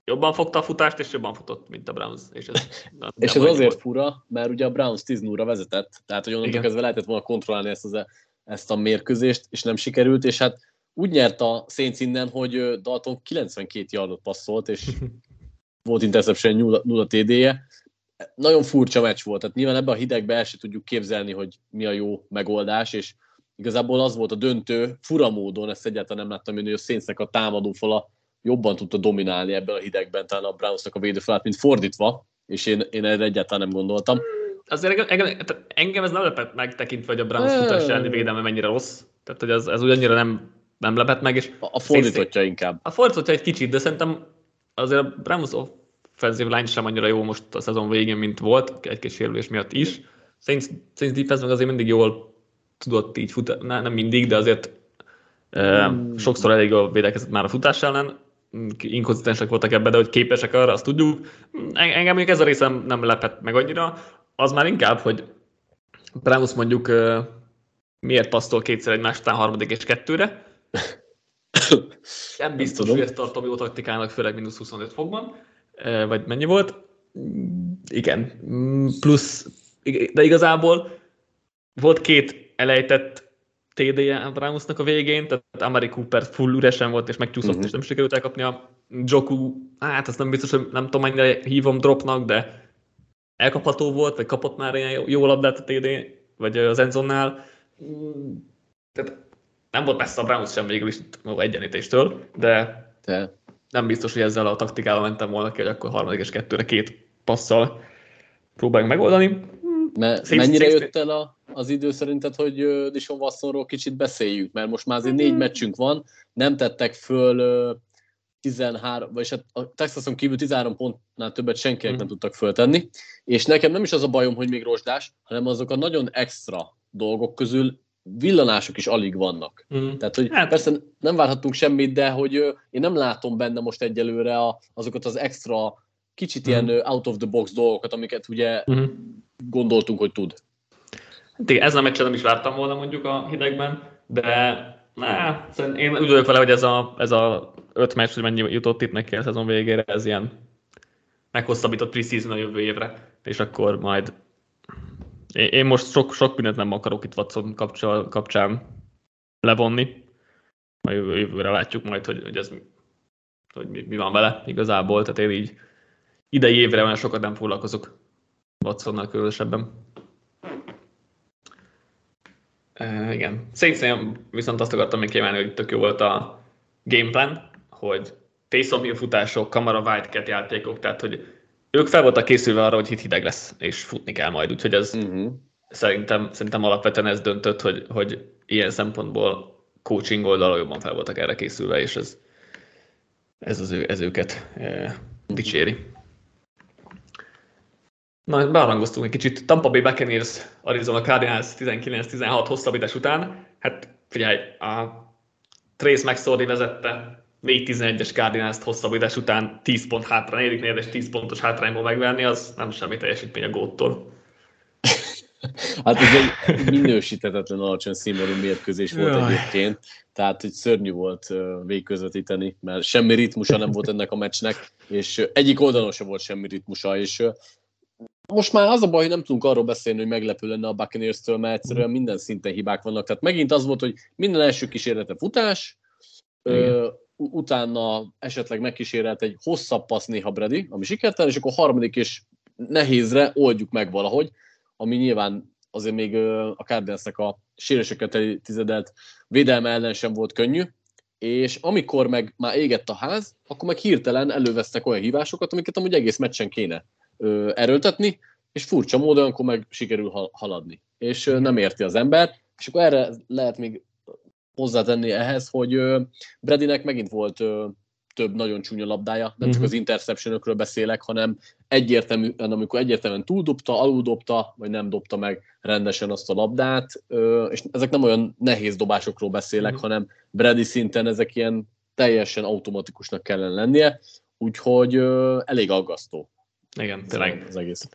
jobban fogta a futást, és jobban futott, mint a Browns. És ez, és ez azért volt. fura, mert ugye a Browns 10 0 vezetett, tehát hogy onnantól kezdve lehetett volna kontrollálni ezt, az, ezt a mérkőzést, és nem sikerült, és hát úgy nyert a Saints innen, hogy Dalton 92 yardot passzolt, és volt interception 0, 0 TD-je. Nagyon furcsa meccs volt, tehát nyilván ebben a hidegben el sem tudjuk képzelni, hogy mi a jó megoldás, és igazából az volt a döntő, fura módon, ezt egyáltalán nem láttam hogy a Saintsnek a támadófala jobban tudta dominálni ebben a hidegben talán a Brownsnak a védőfalát, mint fordítva, és én, én erre egyáltalán nem gondoltam. Azért engem, engem ez nem lepett meg tekintve, hogy a Browns futás elleni védelme mennyire rossz. Tehát, hogy ez, ez ugyannyira nem nem lepett meg. És a, fordítottja inkább. A fordítottja egy kicsit, de szerintem azért a Brahms offensive line sem annyira jó most a szezon végén, mint volt, egy-két sérülés miatt is. Saints, Saints defense meg azért mindig jól tudott így futni, nem mindig, de azért mm. sokszor elég a védekezett már a futás ellen, inkonzisztensek voltak ebben, de hogy képesek arra, azt tudjuk. Engem még ez a részem nem lepett meg annyira. Az már inkább, hogy Brahms mondjuk miért passzol kétszer egymás után harmadik és kettőre. Nem biztos, hogy ezt tartom jó taktikának, főleg mínusz 25 fokban. Vagy mennyi volt? Igen. Plusz, de igazából volt két elejtett TD-je Brownsnak a végén, tehát Amari Cooper full üresen volt, és megcsúszott, uh-huh. és nem sikerült elkapni a Joku, hát azt nem biztos, hogy nem tudom, mennyire hívom dropnak, de elkapható volt, vagy kapott már ilyen jó labdát a TD, vagy az Enzonnál. Tehát nem volt messze a Browns sem végül is egyenítéstől, de, de nem biztos, hogy ezzel a taktikával mentem volna ki, hogy akkor harmadik és kettőre két passzal próbáljunk megoldani. Me- szép, mennyire jött el a, az idő szerinted, hogy Dishon Watsonról kicsit beszéljük? Mert most már azért négy meccsünk van, nem tettek föl uh, 13, vagy hát a Texason kívül 13 pontnál többet senkinek mm. nem tudtak föltenni, és nekem nem is az a bajom, hogy még rozsdás, hanem azok a nagyon extra dolgok közül villanások is alig vannak. Mm. Tehát, hogy hát. persze nem várhatunk semmit, de hogy én nem látom benne most egyelőre a, azokat az extra kicsit mm. ilyen out of the box dolgokat, amiket ugye mm. gondoltunk, hogy tud. Hát ezen a meccsen nem is vártam volna mondjuk a hidegben, de ne, én úgy vagyok vele, hogy ez a, ez a öt meccs, hogy mennyi jutott itt neki a szezon végére, ez ilyen meghosszabbított preseason a jövő évre, és akkor majd én most sok, sok mindent nem akarok itt Watson kapcsán, kapcsán levonni. A jövő, jövőre látjuk majd, hogy, hogy ez hogy mi, mi, van vele igazából, tehát én így idei évre olyan sokat nem foglalkozok Watsonnal különösebben. Uh, igen. Szerintem viszont azt akartam még kiemelni, hogy tök jó volt a gameplan, hogy Taysom Hill futások, Kamara White játékok, tehát hogy ők fel voltak készülve arra, hogy hit hideg lesz, és futni kell majd, úgyhogy ez uh-huh. szerintem, szerintem alapvetően ez döntött, hogy, hogy ilyen szempontból coaching oldalon jobban fel voltak erre készülve, és ez, ez, az ő, ez őket e, dicséri. Na, bearangoztunk egy kicsit. Tampa Bay Buccaneers, Arizona Cardinals 19-16 hosszabbítás után. Hát figyelj, a Trace McSorley vezette 4-11-es Cardinals-t hosszabbítás után 10 pont hátra, negyedik és 10 pontos hátrányból megverni, az nem semmi teljesítmény a góttól. hát ez egy minősítetetlen alacsony színvonalú mérkőzés volt Jaj. egyébként, tehát hogy szörnyű volt végközvetíteni, mert semmi ritmusa nem volt ennek a meccsnek, és egyik oldalon sem volt semmi ritmusa, és most már az a baj, hogy nem tudunk arról beszélni, hogy meglepő lenne a Buccaneers-től, mert egyszerűen minden szinten hibák vannak. Tehát megint az volt, hogy minden első kísérlete futás, ö, utána esetleg megkísérelt egy hosszabb passz néha Brady, ami sikertelen, és akkor harmadik és nehézre oldjuk meg valahogy, ami nyilván azért még a Cardinalsnek a sérüléseket tizedelt védelme ellen sem volt könnyű, és amikor meg már égett a ház, akkor meg hirtelen elővesztek olyan hívásokat, amiket amúgy egész meccsen kéne ö, erőltetni, és furcsa módon akkor meg sikerül haladni. És ö, nem érti az ember, és akkor erre lehet még hozzátenni ehhez, hogy ö, Bradynek megint volt ö, több nagyon csúnya labdája, nem uh-huh. csak az interceptionökről beszélek, hanem egyértelmű, amikor egyértelműen túldobta, aluldobta, vagy nem dobta meg rendesen azt a labdát, és ezek nem olyan nehéz dobásokról beszélek, uh-huh. hanem Brady szinten ezek ilyen teljesen automatikusnak kellene lennie, úgyhogy elég aggasztó. Igen, tényleg. Az egész.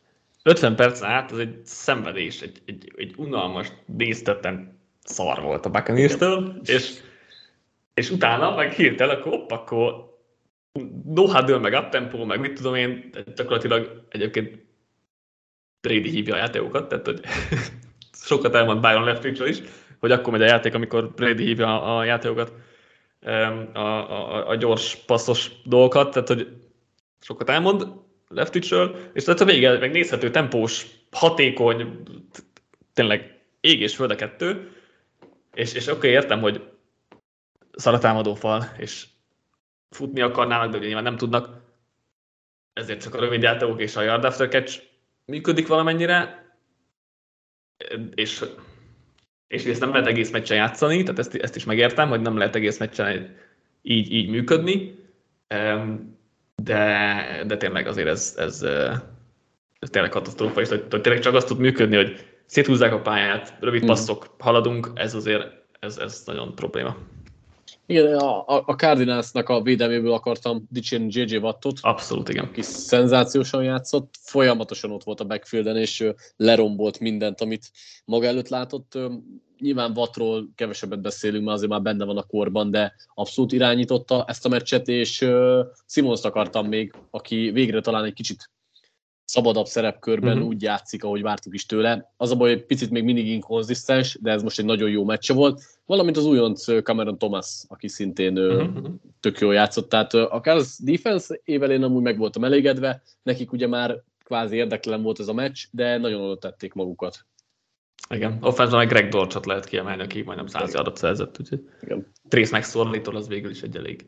50 perc át, az egy szenvedés, egy, egy, egy unalmas, néztetten szar volt a buccaneers és, és utána meg hirtelen, akkor hopp, akkor no huddle, meg up tempo, meg mit tudom én, gyakorlatilag egyébként Brady hívja a játékokat, tehát hogy sokat elmond Byron Leftwich is, hogy akkor megy a játék, amikor Brady hívja a játékokat, a, a, a gyors, passzos dolgokat, tehát hogy sokat elmond Leftwichről, és tehát a vége meg nézhető, tempós, hatékony, tényleg ég és föld a kettő, és, és oké, okay, értem, hogy szaratámadó fal, és futni akarnának, de ugye nyilván nem tudnak, ezért csak a rövid játékok és a yard after catch működik valamennyire, és és ezt nem lehet egész meccsen játszani, tehát ezt, ezt is megértem, hogy nem lehet egész meccsen így, így működni, de, de tényleg azért ez, ez, ez tényleg katasztrófa, és hogy, hogy tényleg csak azt tud működni, hogy széthúzzák a pályát, rövid hmm. passzok, haladunk, ez azért ez, ez nagyon probléma. Igen, a, a Cardinalsnak a védelméből akartam dicsérni JJ Wattot. Abszolút, igen. Aki szenzációsan játszott, folyamatosan ott volt a backfielden, és lerombolt mindent, amit maga előtt látott. Nyilván Wattról kevesebbet beszélünk, mert azért már benne van a korban, de abszolút irányította ezt a meccset, és Simons akartam még, aki végre talán egy kicsit szabadabb szerepkörben uh-huh. úgy játszik, ahogy vártuk is tőle. Az a baj, hogy picit még mindig inkonzisztens, de ez most egy nagyon jó meccse volt. Valamint az újonc Cameron Thomas, aki szintén uh-huh. tök jól játszott. Tehát a Cars defense ével én amúgy meg voltam elégedve, nekik ugye már kvázi érdeklen volt ez a meccs, de nagyon oda tették magukat. Igen, offenzben meg Greg Dorcsot lehet kiemelni, aki majdnem 100 yardot szerzett, úgyhogy Igen. Trace McSorley-tól az végül is egy elég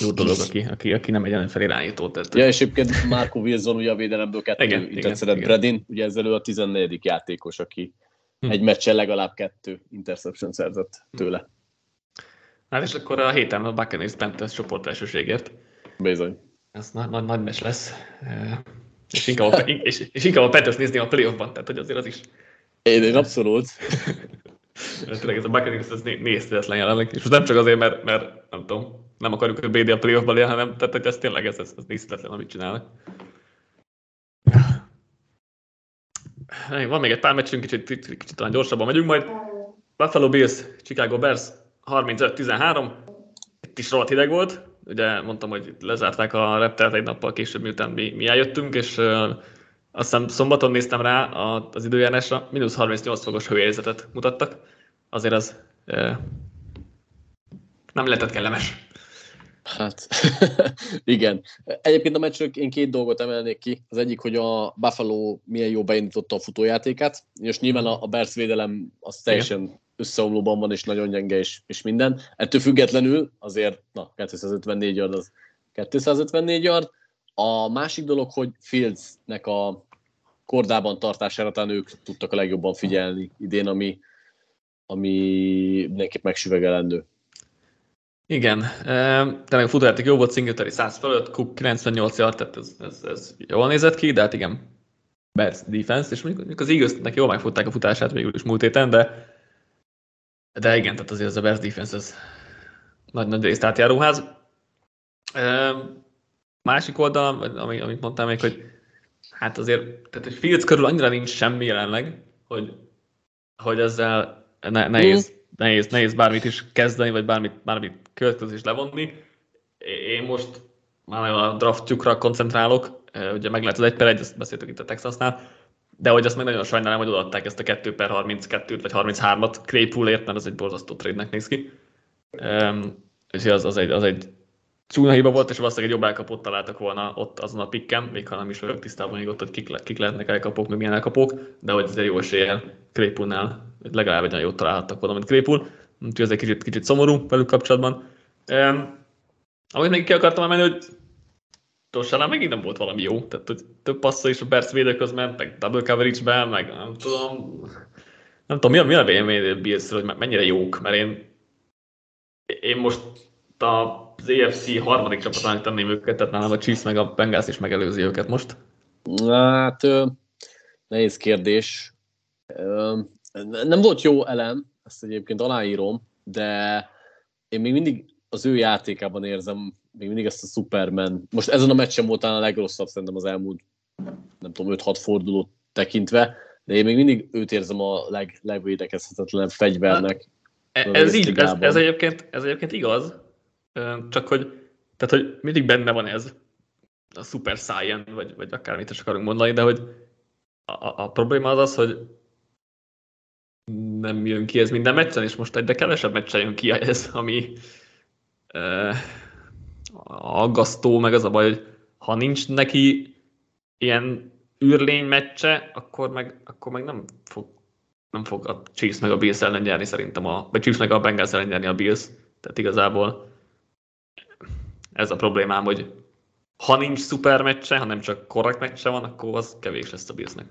jó dolog, aki, aki, aki nem egy NFL irányító. Tehát... Ja, és egyébként Marco Wilson ugye a védelemből kettő igen, interceptet Bredin, ugye ezzel ő a 14. játékos, aki hm. egy meccsen legalább kettő interception szerzett tőle. Hát és akkor a héten a Buccaneers Panthers csoportelsőségért. Bizony. Ez nagy, nagy, nagy mes lesz. És inkább, a, és, és inkább a Panthers nézni a playoffban, tehát hogy azért az is. Én, én abszolút. Tényleg ez a Buccaneers ez nézhetetlen jelenleg, és most nem csak azért, mert, mert nem tudom, nem akarjuk, hogy BD a playoffban legyen, hanem tehát, hogy ez tényleg ez, ez, ez nézhetetlen, amit csinálnak. Van még egy pár meccsünk, kicsit, kicsit, kicsit talán gyorsabban megyünk majd. Buffalo Bills, Chicago Bears, 35-13. Itt is rohadt hideg volt. Ugye mondtam, hogy lezárták a repteret egy nappal később, miután mi, mi eljöttünk, és azt hiszem szombaton néztem rá az időjárásra, mínusz 38 fokos hőérzetet mutattak. Azért az uh, nem lehetett kellemes. Hát, igen. Egyébként a meccsről én két dolgot emelnék ki. Az egyik, hogy a Buffalo milyen jó beindította a futójátékát, és nyilván a, a Bears védelem az teljesen igen. összeomlóban van, és nagyon gyenge, és, és minden. Ettől függetlenül azért, na, 254 yard az 254 yard. A másik dolog, hogy Fieldsnek a kordában tartására talán ők tudtak a legjobban figyelni idén, ami, ami mindenképp megsüvegelendő. Igen, tényleg a jó volt, Singletary 100 fölött, Cook 98 yard, tehát ez, ez, ez jól nézett ki, de hát igen, Bears defense, és mondjuk az Eaglesnek jól megfutták a futását végül is múlt héten, de, de igen, tehát azért az a Bears defense ez nagy, nagy részt átjáróház. Másik oldalon, ami, amit mondtam még, hogy hát azért, tehát hogy Fields körül annyira nincs semmi jelenleg, hogy, hogy ezzel ne, nehéz, mm. nehéz, nehéz bármit is kezdeni, vagy bármit, bármit következés levonni. Én most már a draftjukra koncentrálok, ugye meg lehet az 1 per 1, ezt beszéltük itt a Texasnál, de hogy azt meg nagyon sajnálom, hogy odaadták ezt a 2 per 32-t vagy 33-at Claypoolért, mert az egy borzasztó trade néz ki. Um, és az, az, egy, az egy csúnya hiba volt, és valószínűleg egy jobb elkapót találtak volna ott azon a pikken, még ha nem is vagyok tisztában még ott, hogy kik, kik lehetnek elkapók, meg milyen elkapók, de hogy ez egy jó eséllyel Claypoolnál legalább egy olyan jót találhattak volna, mint Claypool. Úgyhogy ez egy kicsit, kicsit szomorú velük kapcsolatban. Um, amit még ki akartam emelni, hogy Tossánál megint nem volt valami jó, tehát hogy több passza is a Bersz védő közben, meg double coverage-ben, meg nem tudom, nem tudom, mi a, mi a vélemény hogy mennyire jók, mert én, én most az EFC harmadik csapatának tenném őket, tehát nálam a Chiefs meg a Bengals is megelőzi őket most. Hát, nehéz kérdés. Nem volt jó elem, ezt egyébként aláírom, de én még mindig az ő játékában érzem még mindig ezt a Superman. Most ezen a meccsen volt a legrosszabb szerintem az elmúlt, nem tudom, 5-6 fordulót tekintve, de én még mindig őt érzem a leg, legvédekezhetetlenebb fegyvernek. Hát, ez, így, ez, ez, egyébként, ez egyébként igaz, csak hogy, tehát, hogy mindig benne van ez, a Super Saiyan, vagy, vagy akármit is akarunk mondani, de hogy a, a probléma az az, hogy nem jön ki ez minden meccsen, és most egyre kevesebb meccsen jön ki ez, ami uh, aggasztó, meg az a baj, hogy ha nincs neki ilyen űrlény meccse, akkor meg, akkor meg nem fog nem fog a Chiefs meg a Bills ellen nyerni szerintem, a, vagy Chiefs meg a Bengals ellen nyerni a Bills. Tehát igazából ez a problémám, hogy ha nincs szuper meccse, hanem csak korrekt meccse van, akkor az kevés lesz a Billsnek.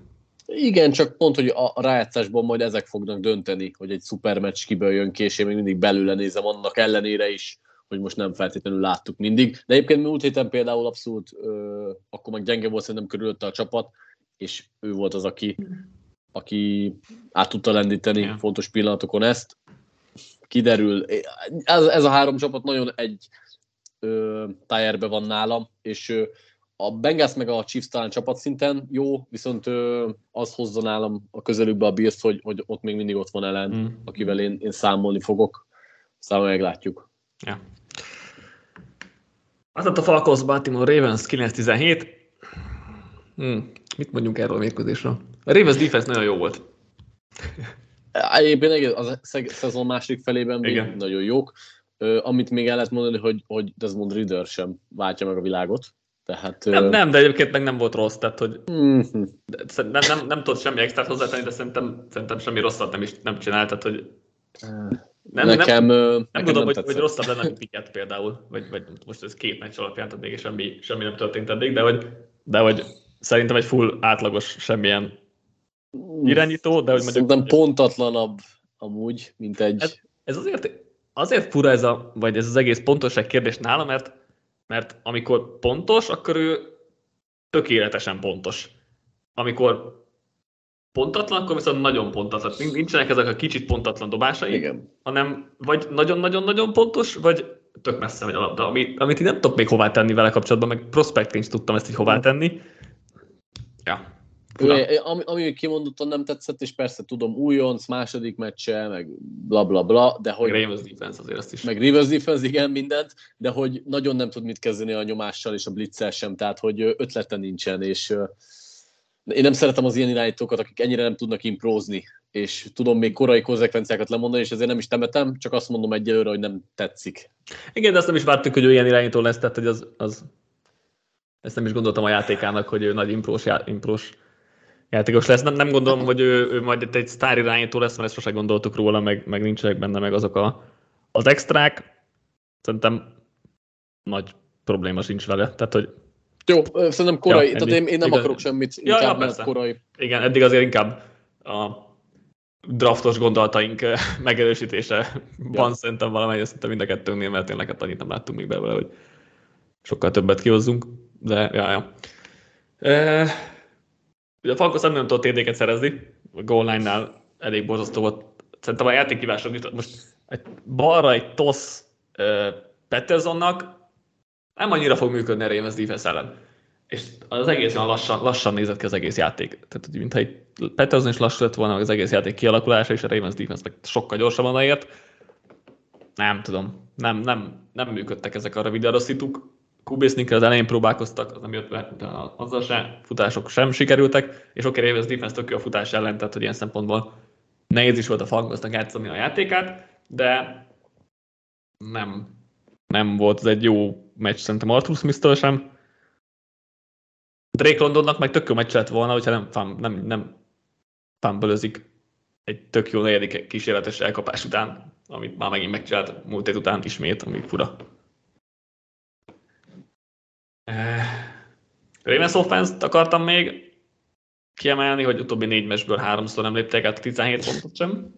Igen, csak pont, hogy a rájátszásban majd ezek fognak dönteni, hogy egy szupermeccs kiből jön ki, és én még mindig belőle nézem annak ellenére is, hogy most nem feltétlenül láttuk mindig. De egyébként múlt héten például abszolút, ö, akkor meg gyenge volt szerintem körülötte a csapat, és ő volt az, aki, aki át tudta lendíteni yeah. fontos pillanatokon ezt. Kiderül, ez, ez a három csapat nagyon egy tájerbe van nálam, és ö, a Bengals meg a Chiefs talán csapatszinten jó, viszont ö, az hozza nálam a közelükbe a Bills, hogy, hogy ott még mindig ott van ellen, mm. akivel én, én számolni fogok. Aztán meglátjuk. Ja. Az a Falcons Baltimore Ravens 9-17. Hmm. Mit mondjunk erről a mérkőzésről? A Ravens defense nagyon jó volt. Egyébként az a szezon másik felében még Igen. nagyon jók. Amit még el lehet mondani, hogy, hogy Desmond Ridder sem váltja meg a világot. Tehát, nem, nem, de egyébként meg nem volt rossz, tehát hogy mm-hmm. nem, nem, nem, nem tudott semmi extrát hozzátenni, de szerintem, szerintem semmi rosszat nem is nem csinált, tehát hogy nem, nekem, nem, nem, nem tudom, hogy, hogy rosszabb lenne, mint Piket például, vagy, vagy most ez két meccs alapján, tehát még semmi, semmi nem történt eddig, de hogy, de hogy szerintem egy full átlagos semmilyen irányító, de hogy mondjuk... Szerintem pontatlanabb amúgy, mint egy... Ez, ez azért, azért fura ez, a, vagy ez az egész pontosság kérdés nála, mert, mert amikor pontos, akkor ő tökéletesen pontos. Amikor pontatlan, akkor viszont nagyon pontatlan. Nincsenek ezek a kicsit pontatlan dobásai, Igen. hanem vagy nagyon-nagyon-nagyon pontos, vagy tök messze megy a labda, amit, amit én nem tudok még hová tenni vele kapcsolatban, meg prospecting tudtam ezt így hová tenni. Ő, ami, ami kimondottan nem tetszett, és persze tudom, újonc, második meccse, meg bla bla bla, de hogy... Meg Rivers defense azért azt is. Meg Rivers defense, igen, mindent, de hogy nagyon nem tud mit kezdeni a nyomással és a blitzel sem, tehát hogy ötlete nincsen, és én nem szeretem az ilyen irányítókat, akik ennyire nem tudnak imprózni, és tudom még korai konzekvenciákat lemondani, és ezért nem is temetem, csak azt mondom egyelőre, hogy nem tetszik. Igen, de azt nem is vártuk, hogy ő ilyen irányító lesz, tehát hogy az, az ezt nem is gondoltam a játékának, hogy ő nagy imprós, já, imprós játékos lesz. Nem, nem gondolom, hogy ő, ő majd egy sztár irányító lesz, mert ezt sosem gondoltuk róla, meg, meg nincsenek benne meg azok a, az extrák. Szerintem nagy probléma sincs vele. Tehát, hogy jó, szerintem korai, ja, tehát én, én nem igaz. akarok semmit, ja, ja, korai. Igen, eddig azért inkább a draftos gondolataink megerősítése ja. van szerintem valamelyik, szerintem mind a kettőnél, mert tényleg hát annyit nem láttunk még belőle, hogy sokkal többet kihozzunk, de ja, ja. E, ugye a Falcons nem tudott TD-ket szerezni, a goal line-nál elég borzasztó volt. Szerintem a játékívások is, most egy balra egy tosz uh, Petersonnak, nem annyira fog működni a Ravens defense ellen. És az egész olyan lassan, lassan nézett ki az egész játék. Tehát, hogy mintha egy Peterson is lassú lett volna az egész játék kialakulása, és a Ravens defense meg sokkal gyorsabban ért. Nem tudom, nem, nem, nem működtek ezek a rövid arosztituk. Kubésznikkel az elején próbálkoztak, az nem jött be, azzal se, futások sem sikerültek, és oké, okay, Ravens defense tök a futás ellen, tehát hogy ilyen szempontból nehéz is volt a Falconsnak játszani a játékát, de nem, nem volt ez egy jó meccs szerintem Arthur smith sem. Drake Londonnak meg tök jó meccs lett volna, hogyha nem, fám, nem, nem fámbölözik egy tök jó negyedik kísérletes elkapás után, amit már megint megcsinált múlt hét után ismét, ami fura. Eh, Ravens offense akartam még kiemelni, hogy utóbbi négy meccsből háromszor nem léptek át 17 pontot sem.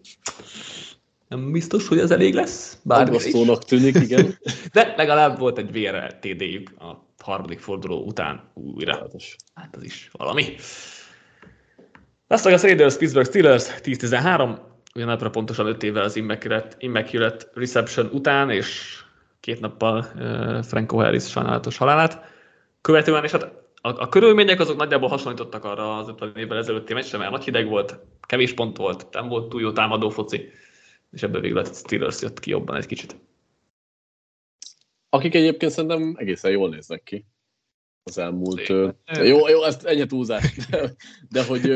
Nem biztos, hogy ez elég lesz. Aggasztónak tűnik, igen. De legalább volt egy VRL TD-jük a harmadik forduló után újra. Hát az is valami. Las a Raiders, Pittsburgh Steelers 10-13, ugyanapra pontosan 5 évvel az Immaculate, Immaculate Reception után, és két nappal uh, Franco Harris sajnálatos halálát követően, és hát a, a körülmények azok nagyjából hasonlítottak arra az 50 évvel ezelőtti meccsre, mert nagy hideg volt, kevés pont volt, nem volt túl jó támadó foci és ebből végül a Steelers jött ki jobban egy kicsit. Akik egyébként szerintem egészen jól néznek ki az elmúlt... Szépen. jó, jó, ezt ennyi túlzás, de, de hogy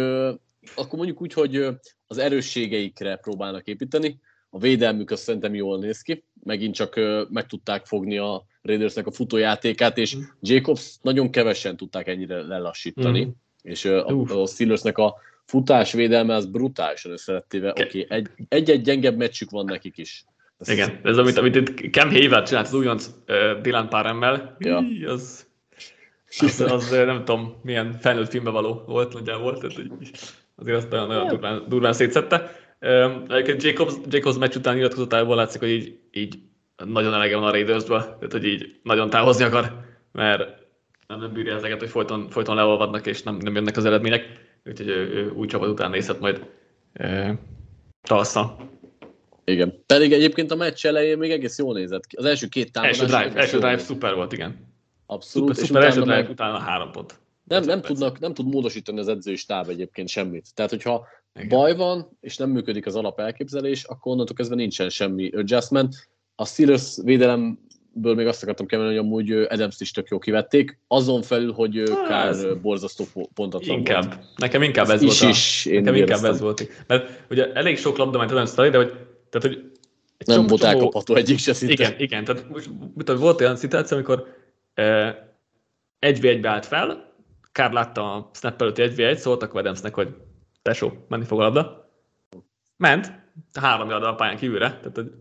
akkor mondjuk úgy, hogy az erősségeikre próbálnak építeni, a védelmük azt szerintem jól néz ki, megint csak meg tudták fogni a Raidersnek a futójátékát, és mm. Jacobs nagyon kevesen tudták ennyire lelassítani, mm. és a, a Steelersnek a futásvédelme az brutálisan összelettéve. Oké, okay, egy, egy-egy gyengebb meccsük van nekik is. Ez Igen, ez amit, amit itt Cam Hayward csinált az újonc uh, Dylan Paremmel, ja. az, az, az, nem tudom, milyen felnőtt filmbe való volt nagyjából, tehát azért azt nagyon, nagyon durván, durván szétszette. Egyébként Jacobs, Jacobs meccs után nyilatkozatából látszik, hogy így, így nagyon elege van a Raidersből, tehát hogy így nagyon távozni akar, mert nem, bírja ezeket, hogy folyton, folyton leolvadnak és nem, nem jönnek az eredmények, úgyhogy ő, ő új csapat után nézhet majd e, tavasszal. Igen. Pedig egyébként a meccs elején még egész jól nézett ki. Az első két támadás... Első drive, első drive szuper volt, igen. Abszolút. Szuper, szuper első drive, meg... utána három pont. Nem, nem, tudnak, nem tud módosítani az edzői stáb egyébként semmit. Tehát, hogyha igen. baj van, és nem működik az alap elképzelés, akkor onnantól kezdve nincsen semmi adjustment. A Steelers védelemből még azt akartam kemelni, hogy amúgy adams is tök jó kivették, azon felül, hogy hát, Kár borzasztó pontot Inkább. Volt. Nekem inkább ez, ez volt. A, is nekem inkább ez volt. Mert ugye elég sok labda ment Adams felé, de hogy, tehát, hogy egy nem volt elkapható egyik se szinte. Igen, igen. Tehát most, volt olyan szituáció, amikor eh, egy v 1 állt fel, Kár látta a snap előtti 1 v 1 szóltak Adamsnek, hogy tesó, menni fog a labda. Ment, három a pályán kívülre, tehát hogy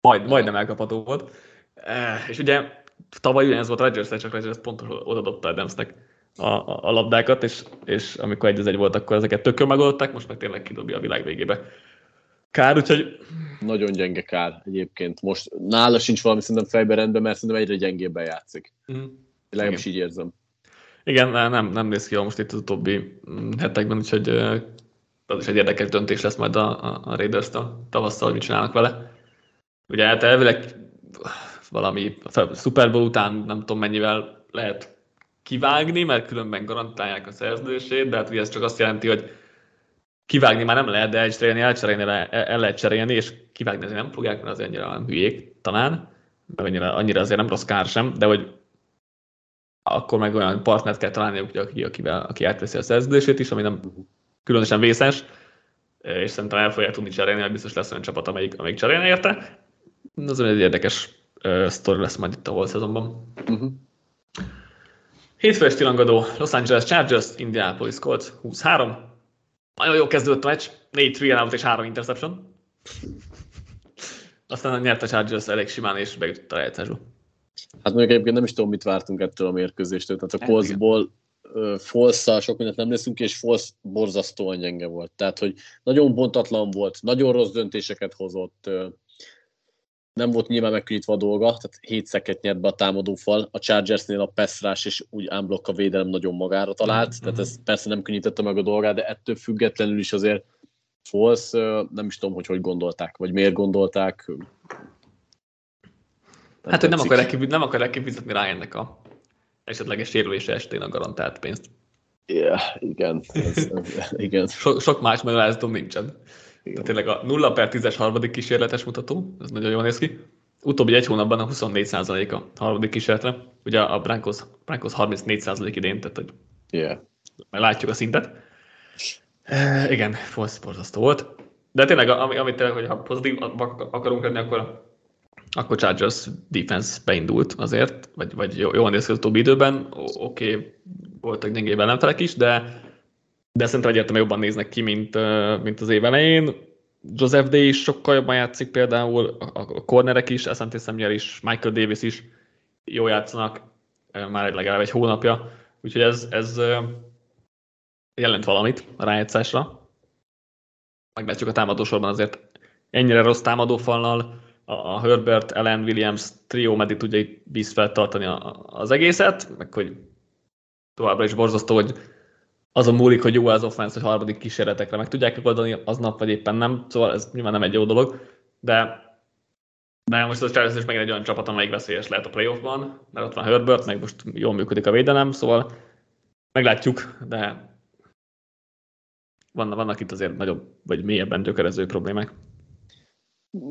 majd, majdnem elkapható volt. És ugye tavaly ez volt Rodgers, csak Rodgers pontosan oda dobta Adamsnek a, a, a labdákat, és, és amikor egy egy volt, akkor ezeket tök megoldották, most meg tényleg kidobja a világ végébe. Kár, úgyhogy... Nagyon gyenge kár egyébként. Most nála sincs valami szerintem fejben rendben, mert szerintem egyre gyengébben játszik. Mm. Legalábbis így érzem. Igen, nem, nem néz ki jól most itt az utóbbi mm, hetekben, úgyhogy az is egy érdekes döntés lesz majd a, a, a Raiders-től tavasszal, hogy mit csinálnak vele. Ugye hát elvileg valami Super Bowl után nem tudom mennyivel lehet kivágni, mert különben garantálják a szerződését, de hát ugye ez csak azt jelenti, hogy kivágni már nem lehet, de elcserélni, elcserélni el lehet cserélni, és kivágni azért nem fogják, mert az annyira nem hülyék talán, mert annyira, annyira azért nem rossz kár sem, de hogy akkor meg olyan partnert kell találni, aki, akivel, aki átveszi a szerződését is, ami nem különösen vészes, és szerintem el fogják tudni cserélni, mert biztos lesz olyan csapat, amelyik, amelyik cserélne érte. Az egy érdekes uh, sztori lesz majd itt a volt szezonban. Uh-huh. Hétfő esti rangadó Los Angeles Chargers, Indianapolis Colts 23. Nagyon jó kezdődött a meccs, 4 3 out és 3 interception. Aztán nyert a Chargers elég simán, és bejutott a rejtésbe. Hát mondjuk egyébként nem is tudom, mit vártunk ettől a mérkőzéstől. Tehát a Coltsból falsz sok mindent nem leszünk, és falsz borzasztóan gyenge volt. Tehát, hogy nagyon bontatlan volt, nagyon rossz döntéseket hozott, nem volt nyilván megkönnyítve a dolga, tehát hét szeket nyert be a támadó fal, a Chargersnél a Pestrás és úgy unblock a védelem nagyon magára talált, mm-hmm. tehát ez persze nem könnyítette meg a dolgát, de ettől függetlenül is azért Falsz, nem is tudom, hogy hogy gondolták, vagy miért gondolták. Nem hát, hogy nem akarják, nem akarják kifizetni rá ennek a esetleges sérülése estén a garantált pénzt. Yeah, igen. Ez, igen. So, sok más magyarázatom nincsen. Tehát tényleg a 0 per 10-es harmadik kísérletes mutató, ez nagyon jól néz ki. Utóbbi egy hónapban a 24% a harmadik kísérletre. Ugye a Brankos, Brankos 34% idén, tehát hogy yeah. látjuk a szintet. E, igen, borzasztó volt. De tényleg, ami, amit tényleg, hogy ha pozitív akarunk lenni, akkor akkor Chargers defense beindult azért, vagy, vagy jól néz ki az utóbbi időben, oké, okay, voltak gyengébb ellenfelek is, de, de szerintem egyértelműen jobban néznek ki, mint, mint az év elején. Joseph Day is sokkal jobban játszik például, a cornerek is, Asante Samuel is, Michael Davis is jól játszanak, már legalább egy hónapja, úgyhogy ez, ez jelent valamit a rájátszásra. Meglátjuk a támadósorban azért ennyire rossz támadófalnal, a Herbert, Ellen Williams trió meddig tudja itt víz tartani az egészet, meg hogy továbbra is borzasztó, hogy azon múlik, hogy jó az offense, hogy harmadik kísérletekre meg tudják oldani aznap, vagy éppen nem, szóval ez nyilván nem egy jó dolog, de de most az Chargers is megint egy olyan csapat, amelyik veszélyes lehet a playoffban, mert ott van Herbert, meg most jól működik a védelem, szóval meglátjuk, de vannak, vannak itt azért nagyobb, vagy mélyebben gyökerező problémák.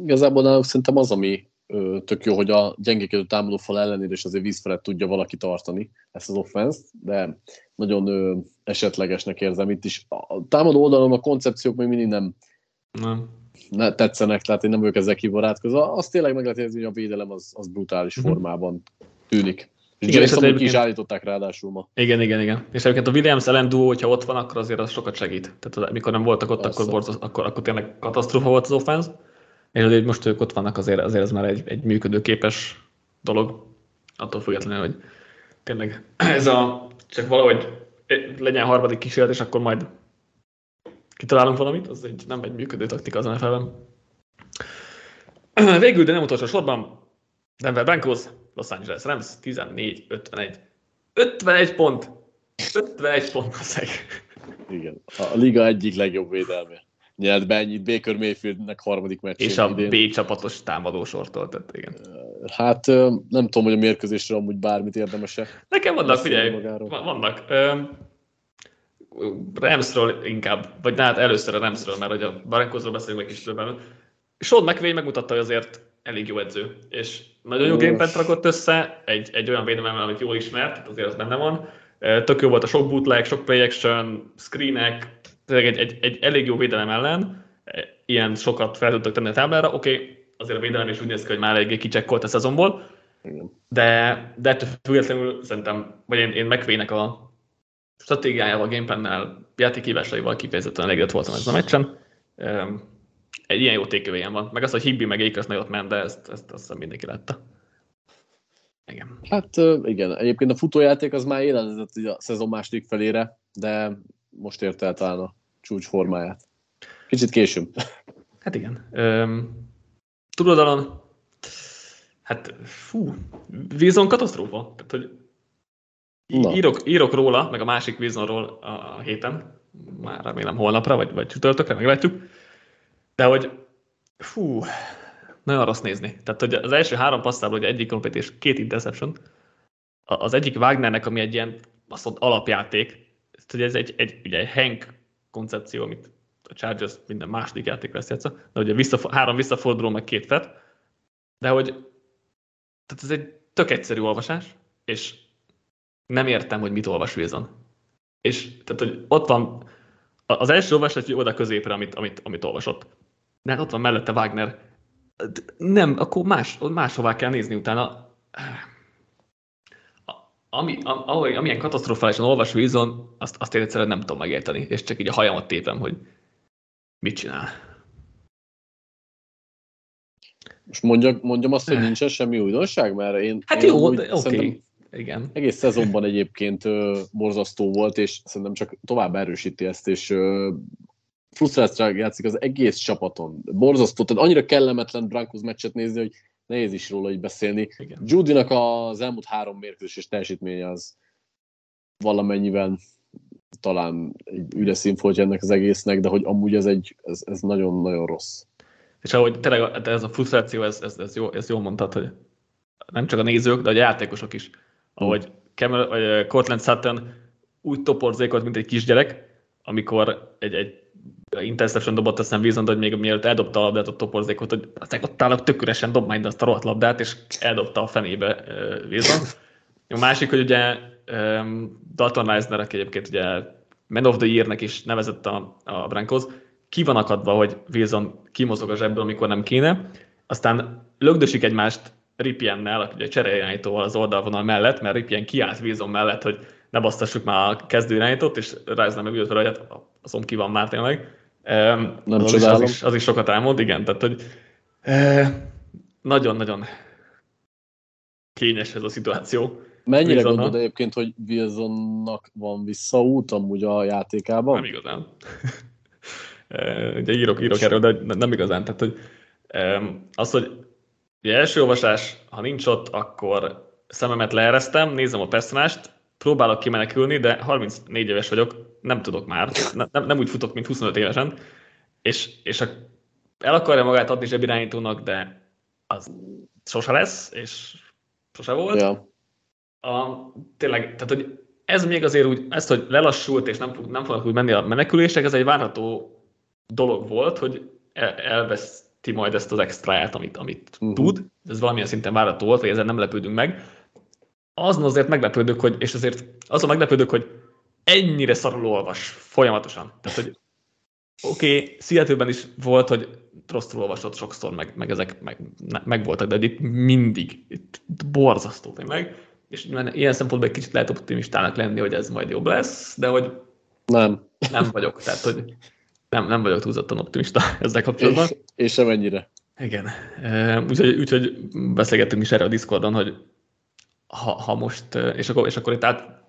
Igazából náluk szerintem az, ami tök jó, hogy a gyengékedő támadó fal ellenére is azért víz felett tudja valaki tartani ezt az offense de nagyon ö, esetlegesnek érzem itt is. A támadó oldalon a koncepciók még mindig nem, nem. Ne, tetszenek, tehát én nem vagyok ezzel kibarátkozva. Azt tényleg meg lehet érezni, hogy a védelem az, az brutális uh-huh. formában tűnik. És igen, és egyébként... is állították ráadásul ma. Igen, igen, igen. És egyébként a Williams ellen duo, hogyha ott van, akkor azért az sokat segít. Tehát amikor nem voltak ott, akkor, borz, akkor, akkor tényleg katasztrófa volt az offense. És azért most ők ott vannak, azért, azért ez már egy, egy működőképes dolog, attól függetlenül, hogy tényleg ez a, csak valahogy legyen harmadik kísérlet, és akkor majd kitalálunk valamit, az egy, nem egy működő taktika az NFL-ben. Végül, de nem utolsó sorban, Denver Broncos, Los Angeles Rams 14-51. 51 pont! 51 pont szeg. Igen, a liga egyik legjobb védelme. Nyert be ennyit Baker Mayfieldnek harmadik meccsén És a idén. B csapatos támadósortól, tehát igen. Hát nem tudom, hogy a mérkőzésre amúgy bármit érdemese. Nekem vannak, figyelj, vannak. Ramsről inkább, vagy hát először a Ramsről, mert hogy a Barankozról beszélünk egy kis többen. Sean McVay megmutatta, hogy azért elég jó edző, és nagyon jó gamepad rakott össze, egy, egy olyan védelemmel, amit jól ismert, azért az benne van. Tök jó volt a sok bootleg, sok play action, screenek, egy, egy, egy elég jó védelem ellen, ilyen sokat fel tudtak tenni a táblára, oké, okay, azért a védelem is úgy néz ki, hogy már eléggé kicsekkolt a szezonból, de, de ettől függetlenül szerintem, vagy én, én megvének a stratégiájával, a gamepannel, játékhívásaival kifejezetten elégedett voltam ezen a meccsen. Egy ilyen jó tékövéjem van. Meg az, hogy Hibbi meg Akers nagyot ment, de ezt, ezt azt hiszem mindenki látta. Igen. Hát igen, egyébként a futójáték az már élelezett a szezon második felére, de most érte el talán a csúcs formáját. Kicsit később. Hát igen. Üm, túloldalon, hát fú, Wilson katasztrófa. Tehát, hogy írok, írok róla, meg a másik Wilsonról a héten, már remélem holnapra, vagy, vagy csütörtökre, meglátjuk. De hogy fú, nagyon rossz nézni. Tehát, hogy az első három passzával, hogy egyik és két interception, az egyik Wagnernek, ami egy ilyen azt mondta, alapjáték, hogy ez egy, egy, ugye egy Hank koncepció, amit a Chargers minden második játék lesz játsza, de ugye vissza, három visszaforduló, meg két fet, de hogy tehát ez egy tök egyszerű olvasás, és nem értem, hogy mit olvas Wilson. És tehát, hogy ott van az első olvasás, hogy oda középre, amit, amit, amit olvasott. De hát ott van mellette Wagner. Nem, akkor más, máshová kell nézni utána ami, ahogy, amilyen katasztrofálisan olvas Wilson, azt, azt én egyszerűen nem tudom megérteni, és csak így a hajamat tépem, hogy mit csinál. Most mondjak, mondjam azt, hogy nincsen semmi újdonság, mert én... Hát én jó, oké. Okay. Igen. Egész szezonban egyébként ö, borzasztó volt, és szerintem csak tovább erősíti ezt, és ö, frusztráció játszik az egész csapaton. Borzasztó, tehát annyira kellemetlen Broncos meccset nézni, hogy nehéz is róla így beszélni. Igen. Judynak az elmúlt három mérkőzés teljesítménye az valamennyiben talán egy üres színfoltja ennek az egésznek, de hogy amúgy ez egy, ez, ez nagyon-nagyon rossz. És ahogy tényleg ez a frusztráció, ez, ez, ez, jó, ez jól mondtad, hogy nem csak a nézők, de a játékosok is. Ahogy Cameron, vagy Cortland Sutton úgy toporzékolt, mint egy kisgyerek, amikor egy, egy interception dobott, aztán Wilson, hogy még mielőtt eldobta a labdát a toporzékot, hogy aztán ott állok tök üresen, dob majd azt a rohadt labdát, és eldobta a fenébe Wilson. A másik, hogy ugye um, Dalton Reisner, aki egyébként ugye Man of the Year-nek is nevezett a, a Broncos, ki van akadva, hogy Wilson kimozog a zsebből, amikor nem kéne, aztán lögdösik egymást Ripiennel, ugye cseréljányítóval az oldalvonal mellett, mert Ripien kiállt Wilson mellett, hogy ne basztassuk már a kezdőirányítót, és Reisner meg vele, hogy hát azon ki van már tényleg. Nem az, is, az, is, az is sokat elmond, igen, tehát hogy nagyon-nagyon kényes ez a szituáció. Mennyire Wilsonnal. gondolod egyébként, hogy Wilsonnak van visszaút amúgy a játékában? Nem igazán. Ugye írok, írok erről, de nem igazán. Tehát, hogy az, hogy ugye első olvasás, ha nincs ott, akkor szememet leeresztem, nézem a personást, próbálok kimenekülni, de 34 éves vagyok, nem tudok már, nem, nem úgy futok, mint 25 évesen, és, és a, el akarja magát adni zsebirányítónak, de az sose lesz, és sose volt. Ja. A, tényleg, tehát hogy ez még azért úgy, ezt, hogy lelassult, és nem, nem fognak úgy menni a menekülések, ez egy várható dolog volt, hogy el, elveszti majd ezt az extráját, amit, amit uh-huh. tud. Ez valamilyen szinten várható volt, hogy ezzel nem lepődünk meg azon azért meglepődök, hogy, és azért azon meglepődök, hogy ennyire szarul olvas folyamatosan. Tehát, hogy oké, okay, seattle is volt, hogy rosszul olvasott sokszor, meg, meg ezek meg, meg voltak, de itt mindig, itt borzasztó tényleg, és ilyen szempontból egy kicsit lehet optimistának lenni, hogy ez majd jobb lesz, de hogy nem, nem vagyok, tehát hogy nem, nem vagyok túlzottan optimista ezzel kapcsolatban. És, és sem ennyire. Igen. Úgyhogy, úgyhogy beszélgettünk is erre a Discordon, hogy ha, ha most, és akkor, és akkor itt át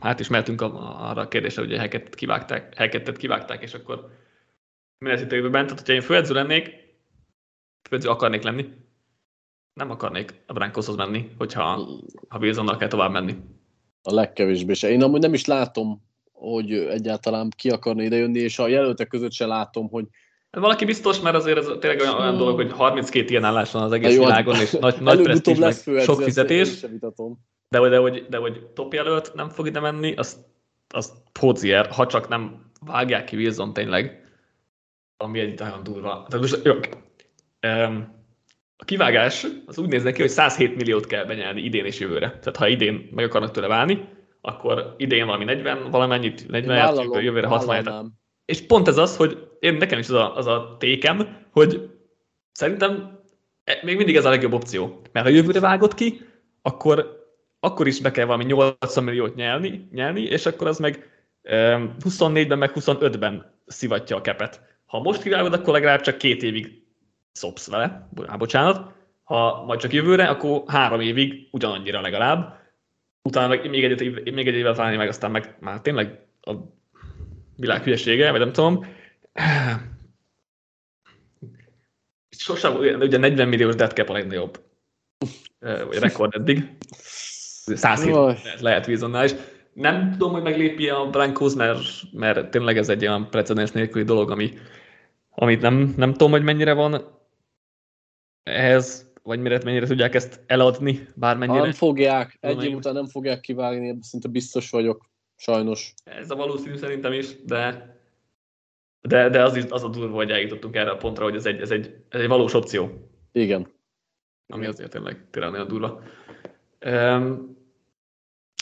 hát is mehetünk arra a kérdésre, hogy a Hackettet kivágták, Hackettet kivágták, és akkor mi lesz itt a jövőben? Tehát, hogyha én főedző lennék, főedző akarnék lenni, nem akarnék a Brankoshoz menni, hogyha ha Wilsonnal kell tovább menni. A legkevésbé se. Én amúgy nem is látom, hogy egyáltalán ki akarna idejönni, és a jelöltek között se látom, hogy valaki biztos, mert azért ez tényleg olyan, olyan dolog, hogy 32 ilyen állás van az egész jó, világon, és nagy, nagy presztízs, meg sok fizetés. De, de, de, hogy, de hogy top jelölt nem fog ide menni, az, az Pózier, ha csak nem vágják ki Wilson tényleg, ami egy nagyon durva. Tehát most, jó, a kivágás az úgy néz neki, hogy 107 milliót kell benyelni idén és jövőre. Tehát ha idén meg akarnak tőle válni, akkor idén valami 40 valamennyit, 40 jövőre 60 És pont ez az, hogy én nekem is az a, az a tékem, hogy szerintem e, még mindig ez a legjobb opció. Mert ha jövőre vágod ki, akkor, akkor is be kell valami 80 milliót nyelni, nyelni és akkor az meg 24-ben, meg 25-ben szivatja a kepet. Ha most kivágod, akkor legalább csak két évig szopsz vele, á, bocsánat. Ha majd csak jövőre, akkor három évig ugyanannyira legalább. Utána meg még egy, még egy évvel találni meg, aztán meg már tényleg a világ hülyesége, vagy nem tudom. Sosem, ugye 40 milliós dead cap a legnagyobb vagy rekord eddig. 107 lehet vízonnál is. Nem tudom, hogy meglépi a Broncos, mert, mert tényleg ez egy olyan precedens nélküli dolog, ami, amit nem, nem tudom, hogy mennyire van ehhez, vagy mire, mennyire tudják ezt eladni, bármennyire. Nem fogják, egy év után nem fogják kivágni, szinte biztos vagyok, sajnos. Ez a valószínű szerintem is, de de, de az, is, az a durva, hogy eljutottunk erre a pontra, hogy ez egy, ez egy, ez egy valós opció. Igen. Ami azért tényleg, tényleg nagyon durva. Um,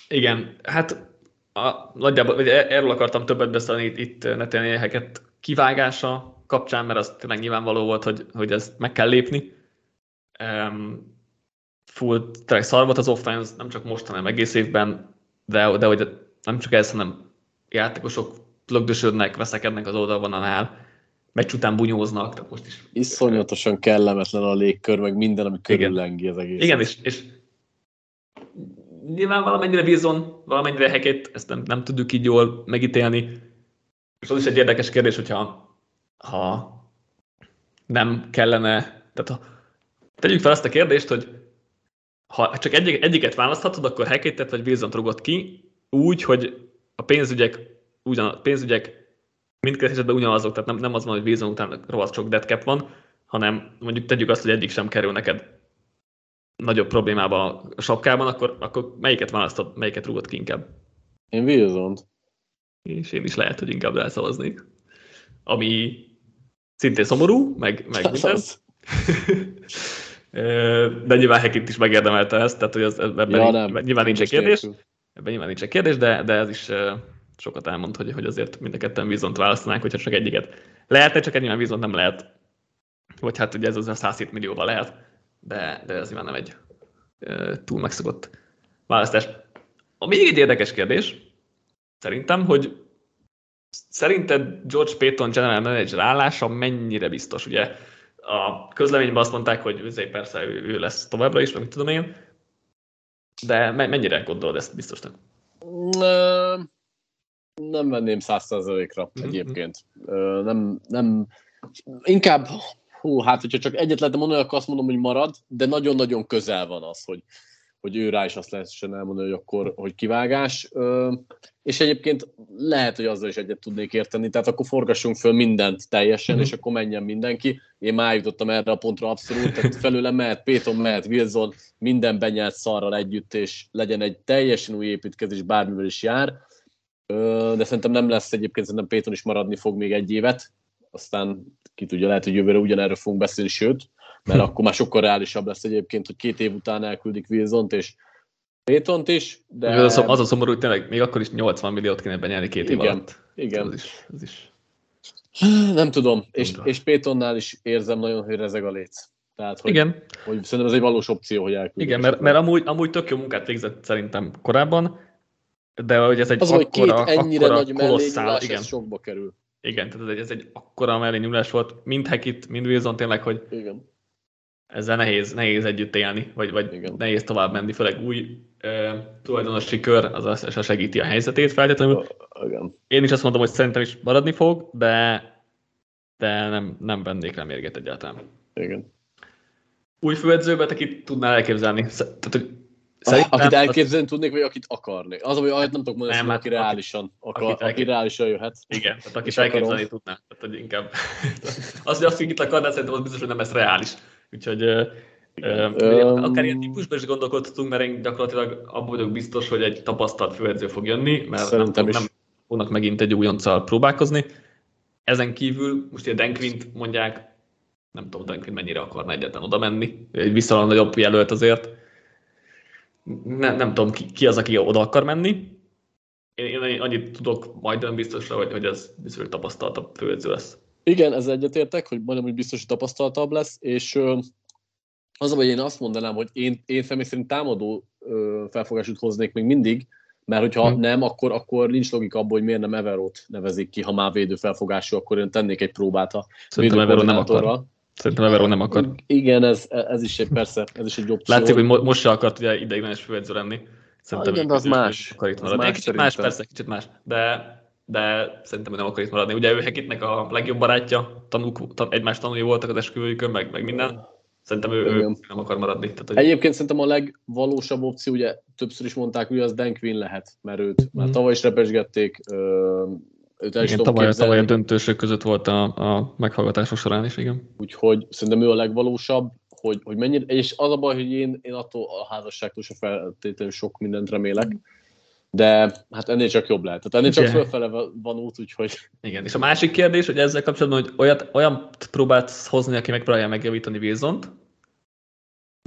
igen, hát a, nagyjából, vagy e- erről akartam többet beszélni itt, itt Netanyahu-heket kivágása kapcsán, mert az tényleg nyilvánvaló volt, hogy, hogy ezt meg kell lépni. Um, full, tényleg szar volt az offense, nem csak most, hanem egész évben, de, de hogy nem csak ez, hanem játékosok lögdösödnek, veszekednek az oldalvonalnál, meccs után bunyóznak, tehát most is. Iszonyatosan kellemetlen a légkör, meg minden, ami körüllengi az egész. Igen, és, és nyilván valamennyire bízon, valamennyire heket, ezt nem, nem tudjuk így jól megítélni. És az is egy érdekes kérdés, hogyha ha nem kellene, tehát ha, tegyük fel ezt a kérdést, hogy ha csak egy, egyiket választhatod, akkor hekettet vagy wilson rugott ki, úgy, hogy a pénzügyek, ugyan, a pénzügyek mindkét esetben ugyanazok, tehát nem, nem az van, hogy Wilson után rohadt sok dead cap van, hanem mondjuk tegyük azt, hogy egyik sem kerül neked nagyobb problémába a sapkában, akkor, akkor melyiket választod, melyiket rúgod ki inkább? Én wilson És én is lehet, hogy inkább rászavaznék. Ami szintén szomorú, meg, meg minden. de nyilván Hekit is megérdemelte ezt, tehát hogy az, ebben ja, nem. nyilván nincs kérdés. Ebben nyilván nincs egy kérdés, de, de ez is sokat elmond, hogy, hogy azért mind a ketten vízont választanánk, hogyha csak egyiket. Lehetne, csak nyilván vízont nem lehet. Vagy hát ugye ez az a 107 millióval lehet, de, de ez nyilván nem egy túl megszokott választás. A még egy érdekes kérdés, szerintem, hogy szerinted George Payton general manager állása mennyire biztos? Ugye a közleményben azt mondták, hogy azért persze ő lesz továbbra is, meg tudom én, de mennyire gondolod ezt biztosnak? Nem, nem venném százszerzalékra mm-hmm. egyébként. Nem, nem, inkább, hú, hát hogyha csak egyet lehetne mondani, akkor azt mondom, hogy marad, de nagyon-nagyon közel van az, hogy, hogy ő rá is azt lehessen elmondani, hogy akkor, hogy kivágás. És egyébként lehet, hogy azzal is egyet tudnék érteni, tehát akkor forgassunk föl mindent teljesen, mm-hmm. és akkor menjen mindenki. Én már jutottam erre a pontra abszolút, tehát felőle mehet Péton, mehet Wilson, minden benyelt szarral együtt, és legyen egy teljesen új építkezés, bármivel is jár. De szerintem nem lesz egyébként, szerintem Péton is maradni fog még egy évet, aztán ki tudja, lehet, hogy jövőre ugyanerről fogunk beszélni, sőt, mert akkor már sokkal reálisabb lesz egyébként, hogy két év után elküldik Wilson-t, és Pétont is, de... Az a, az a szomorú, hogy tényleg még akkor is 80 milliót kéne benyelni két év igen, alatt. Igen, ez is, ez is. Nem tudom, és, és Pétonnál is érzem nagyon, hogy rezeg a léc. Tehát, hogy, Igen. hogy szerintem ez egy valós opció, hogy elküldjük. Igen, mert, mert amúgy, amúgy tök jó munkát végzett szerintem korábban, de hogy ez egy az, akkora, hogy két ennyire akkora nagy kolosszál, igen. Ez sokba kerül. Igen, tehát ez egy, ez egy akkora mellé nyúlás volt, mind Hekit, mind Wilson tényleg, hogy igen ezzel nehéz, nehéz együtt élni, vagy, vagy Igen. nehéz tovább menni, főleg új e, tulajdonosi kör az az segíti a helyzetét feltétlenül. Igen. Én is azt mondom, hogy szerintem is maradni fog, de, de nem, nem vennék rá mérget egyáltalán. Igen. Új főedzőbe te ki tudnál elképzelni? Tehát, hogy Szerintem akit elképzelni az... tudnék, vagy akit akarnék. Az, hogy olyat nem tudok mondani, nem, aki reálisan, akar, akit, aki reálisan jöhet. Igen, tehát akit elképzelni tudná. Tehát, hogy inkább az, hogy azt, hogy itt akarná, szerintem az biztos, hogy nem lesz reális. Úgyhogy. Um, akár ilyen típusban is gondolkodhatunk, mert én gyakorlatilag abban vagyok biztos, hogy egy tapasztalt főedző fog jönni, mert Szerintem nem, nem fognak megint egy újonccal próbálkozni. Ezen kívül most ilyen Denkvint mondják, nem tudom, Denkvint mennyire akarna egyáltalán oda menni. Egy viszonylag nagyobb jelölt azért ne, nem tudom, ki, ki az, aki oda akar menni. Én, én annyit tudok majdnem biztosra, hogy, hogy ez hogy tapasztaltabb főedző lesz. Igen, ez egyetértek, hogy majdnem, hogy biztos, hogy tapasztaltabb lesz, és az hogy én azt mondanám, hogy én, én személy szerint támadó felfogásút hoznék még mindig, mert hogyha hmm. nem, akkor, akkor nincs logika abban, hogy miért nem Everót nevezik ki, ha már védő felfogású, akkor én tennék egy próbát a Szerintem Everó nem akar. Szerintem Everon nem akar. Igen, ez, ez is egy, persze, ez is egy opció. Látszik, hogy most se akart ugye ideiglenes főedző lenni. Szerintem ah, igen, de az más. Akar itt maradni. Más, kicsit más, persze, kicsit más. De, de szerintem nem akar itt maradni. Ugye ő Hekitnek a legjobb barátja, tanúk, tan, egymás tanulói voltak az esküvőjükön, meg, meg minden. Szerintem ő, ő nem akar maradni. Tehát, hogy... Egyébként szerintem a legvalósabb opció, ugye többször is mondták, hogy az Dan Quinn lehet, mert őt mm. már tavaly is repesgették, őt el igen, tavaly, tavaly a döntősök között volt a, a meghallgatások során is, igen. Úgyhogy szerintem ő a legvalósabb, hogy, hogy mennyire, és az a baj, hogy én, én attól a házasságtól se feltétlenül sok mindent remélek, de hát ennél csak jobb lehet. Tehát ennél csak fölfele van út, úgyhogy... Igen, és a másik kérdés, hogy ezzel kapcsolatban, hogy olyat, olyan próbálsz hozni, aki megpróbálja megjavítani Wilson-t,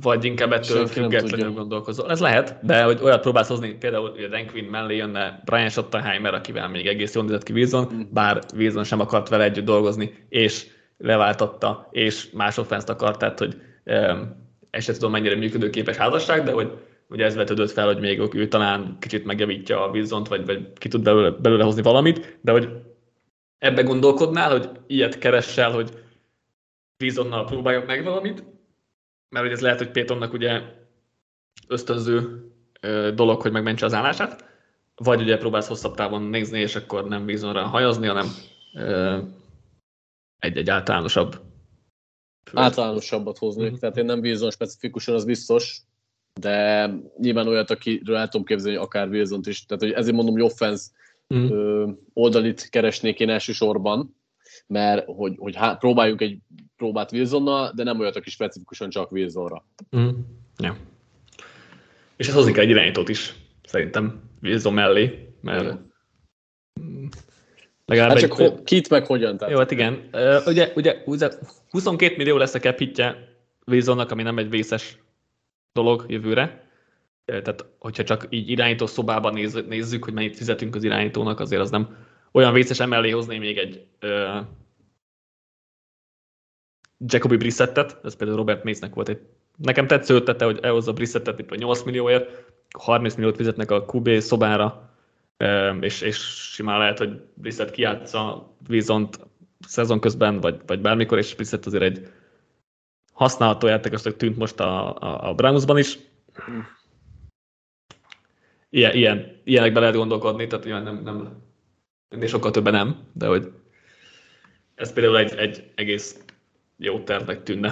vagy inkább ettől függetlenül gondolkozol. Ez lehet, de hogy olyat próbálsz hozni, például hogy a Denquin mellé jönne Brian Schottenheimer, akivel még egész jól nézett ki Wilson, mm. bár Wilson sem akart vele együtt dolgozni, és leváltotta, és más offenszt akart, tehát hogy um, ezt sem tudom mennyire működőképes házasság, de hogy ugye ez vetődött fel, hogy még ő talán kicsit megjavítja a wilson vagy, vagy ki tud belőle, belőle hozni valamit, de hogy ebbe gondolkodnál, hogy ilyet keressel, hogy Wilsonnal próbáljak meg valamit, mert hogy ez lehet, hogy Pétonnak ugye ösztönző dolog, hogy megmentse az állását, vagy ugye próbálsz hosszabb távon nézni, és akkor nem rá hajazni, hanem egy-egy általánosabb. Általánosabbat hozni, mm-hmm. tehát én nem bízom specifikusan, az biztos, de nyilván olyat, akiről el tudom képzelni, akár wilson is, tehát hogy ezért mondom, hogy offense mm. oldalit keresnék én elsősorban, mert hogy, hogy há, próbáljunk egy próbát Wilsonnal, de nem olyat, aki specifikusan csak Wilsonra. Mm. Ja. És ez hozni kell egy irányítót is, szerintem Wilson mellé, mert igen. Legalább hát csak egy... ho- kit meg hogyan? Tehát. Jó, hát igen. Ugye, ugye 22 millió lesz a capitje Wilsonnak, ami nem egy vészes dolog jövőre. Tehát, hogyha csak így irányító szobában néz, nézzük, hogy mennyit fizetünk az irányítónak, azért az nem olyan vészes. Emellé hozni még egy uh, Jacobi Brissettet, ez például Robert Mace-nek volt egy Nekem tetsző ötlete, hogy elhozza Brissettet itt a 8 millióért, 30 milliót fizetnek a QB szobára, és, és simán lehet, hogy Brissett kiátsza viszont szezon közben, vagy, vagy bármikor, és Brissett azért egy használható játékosnak tűnt most a, a, a Brownsban is. Ilyen, ilyen, ilyenekbe lehet gondolkodni, tehát ilyen nem, nem, ennél sokkal többen nem, de hogy ez például egy, egy egész jó tervnek tűnne.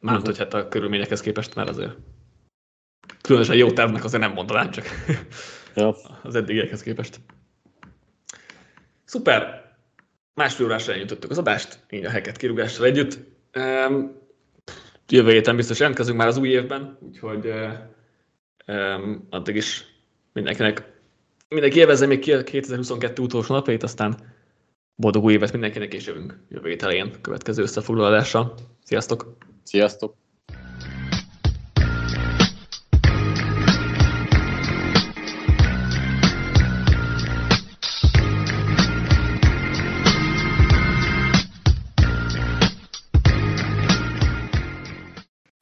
Mármint, uh-huh. hogy hát a körülményekhez képest már azért különösen jó tervnek azért nem mondanám, csak ja. az eddigiekhez képest. Szuper! Másfél órásra eljutottuk az adást, így a heket kirúgással együtt. Um, jövő héten biztos jelentkezünk már az új évben, úgyhogy um, addig is mindenkinek mindenki élvezze még ki a 2022 utolsó napjait, aztán boldog új évet mindenkinek, és jövünk jövő hét elején következő összefoglalással. Sziasztok! Sziasztok!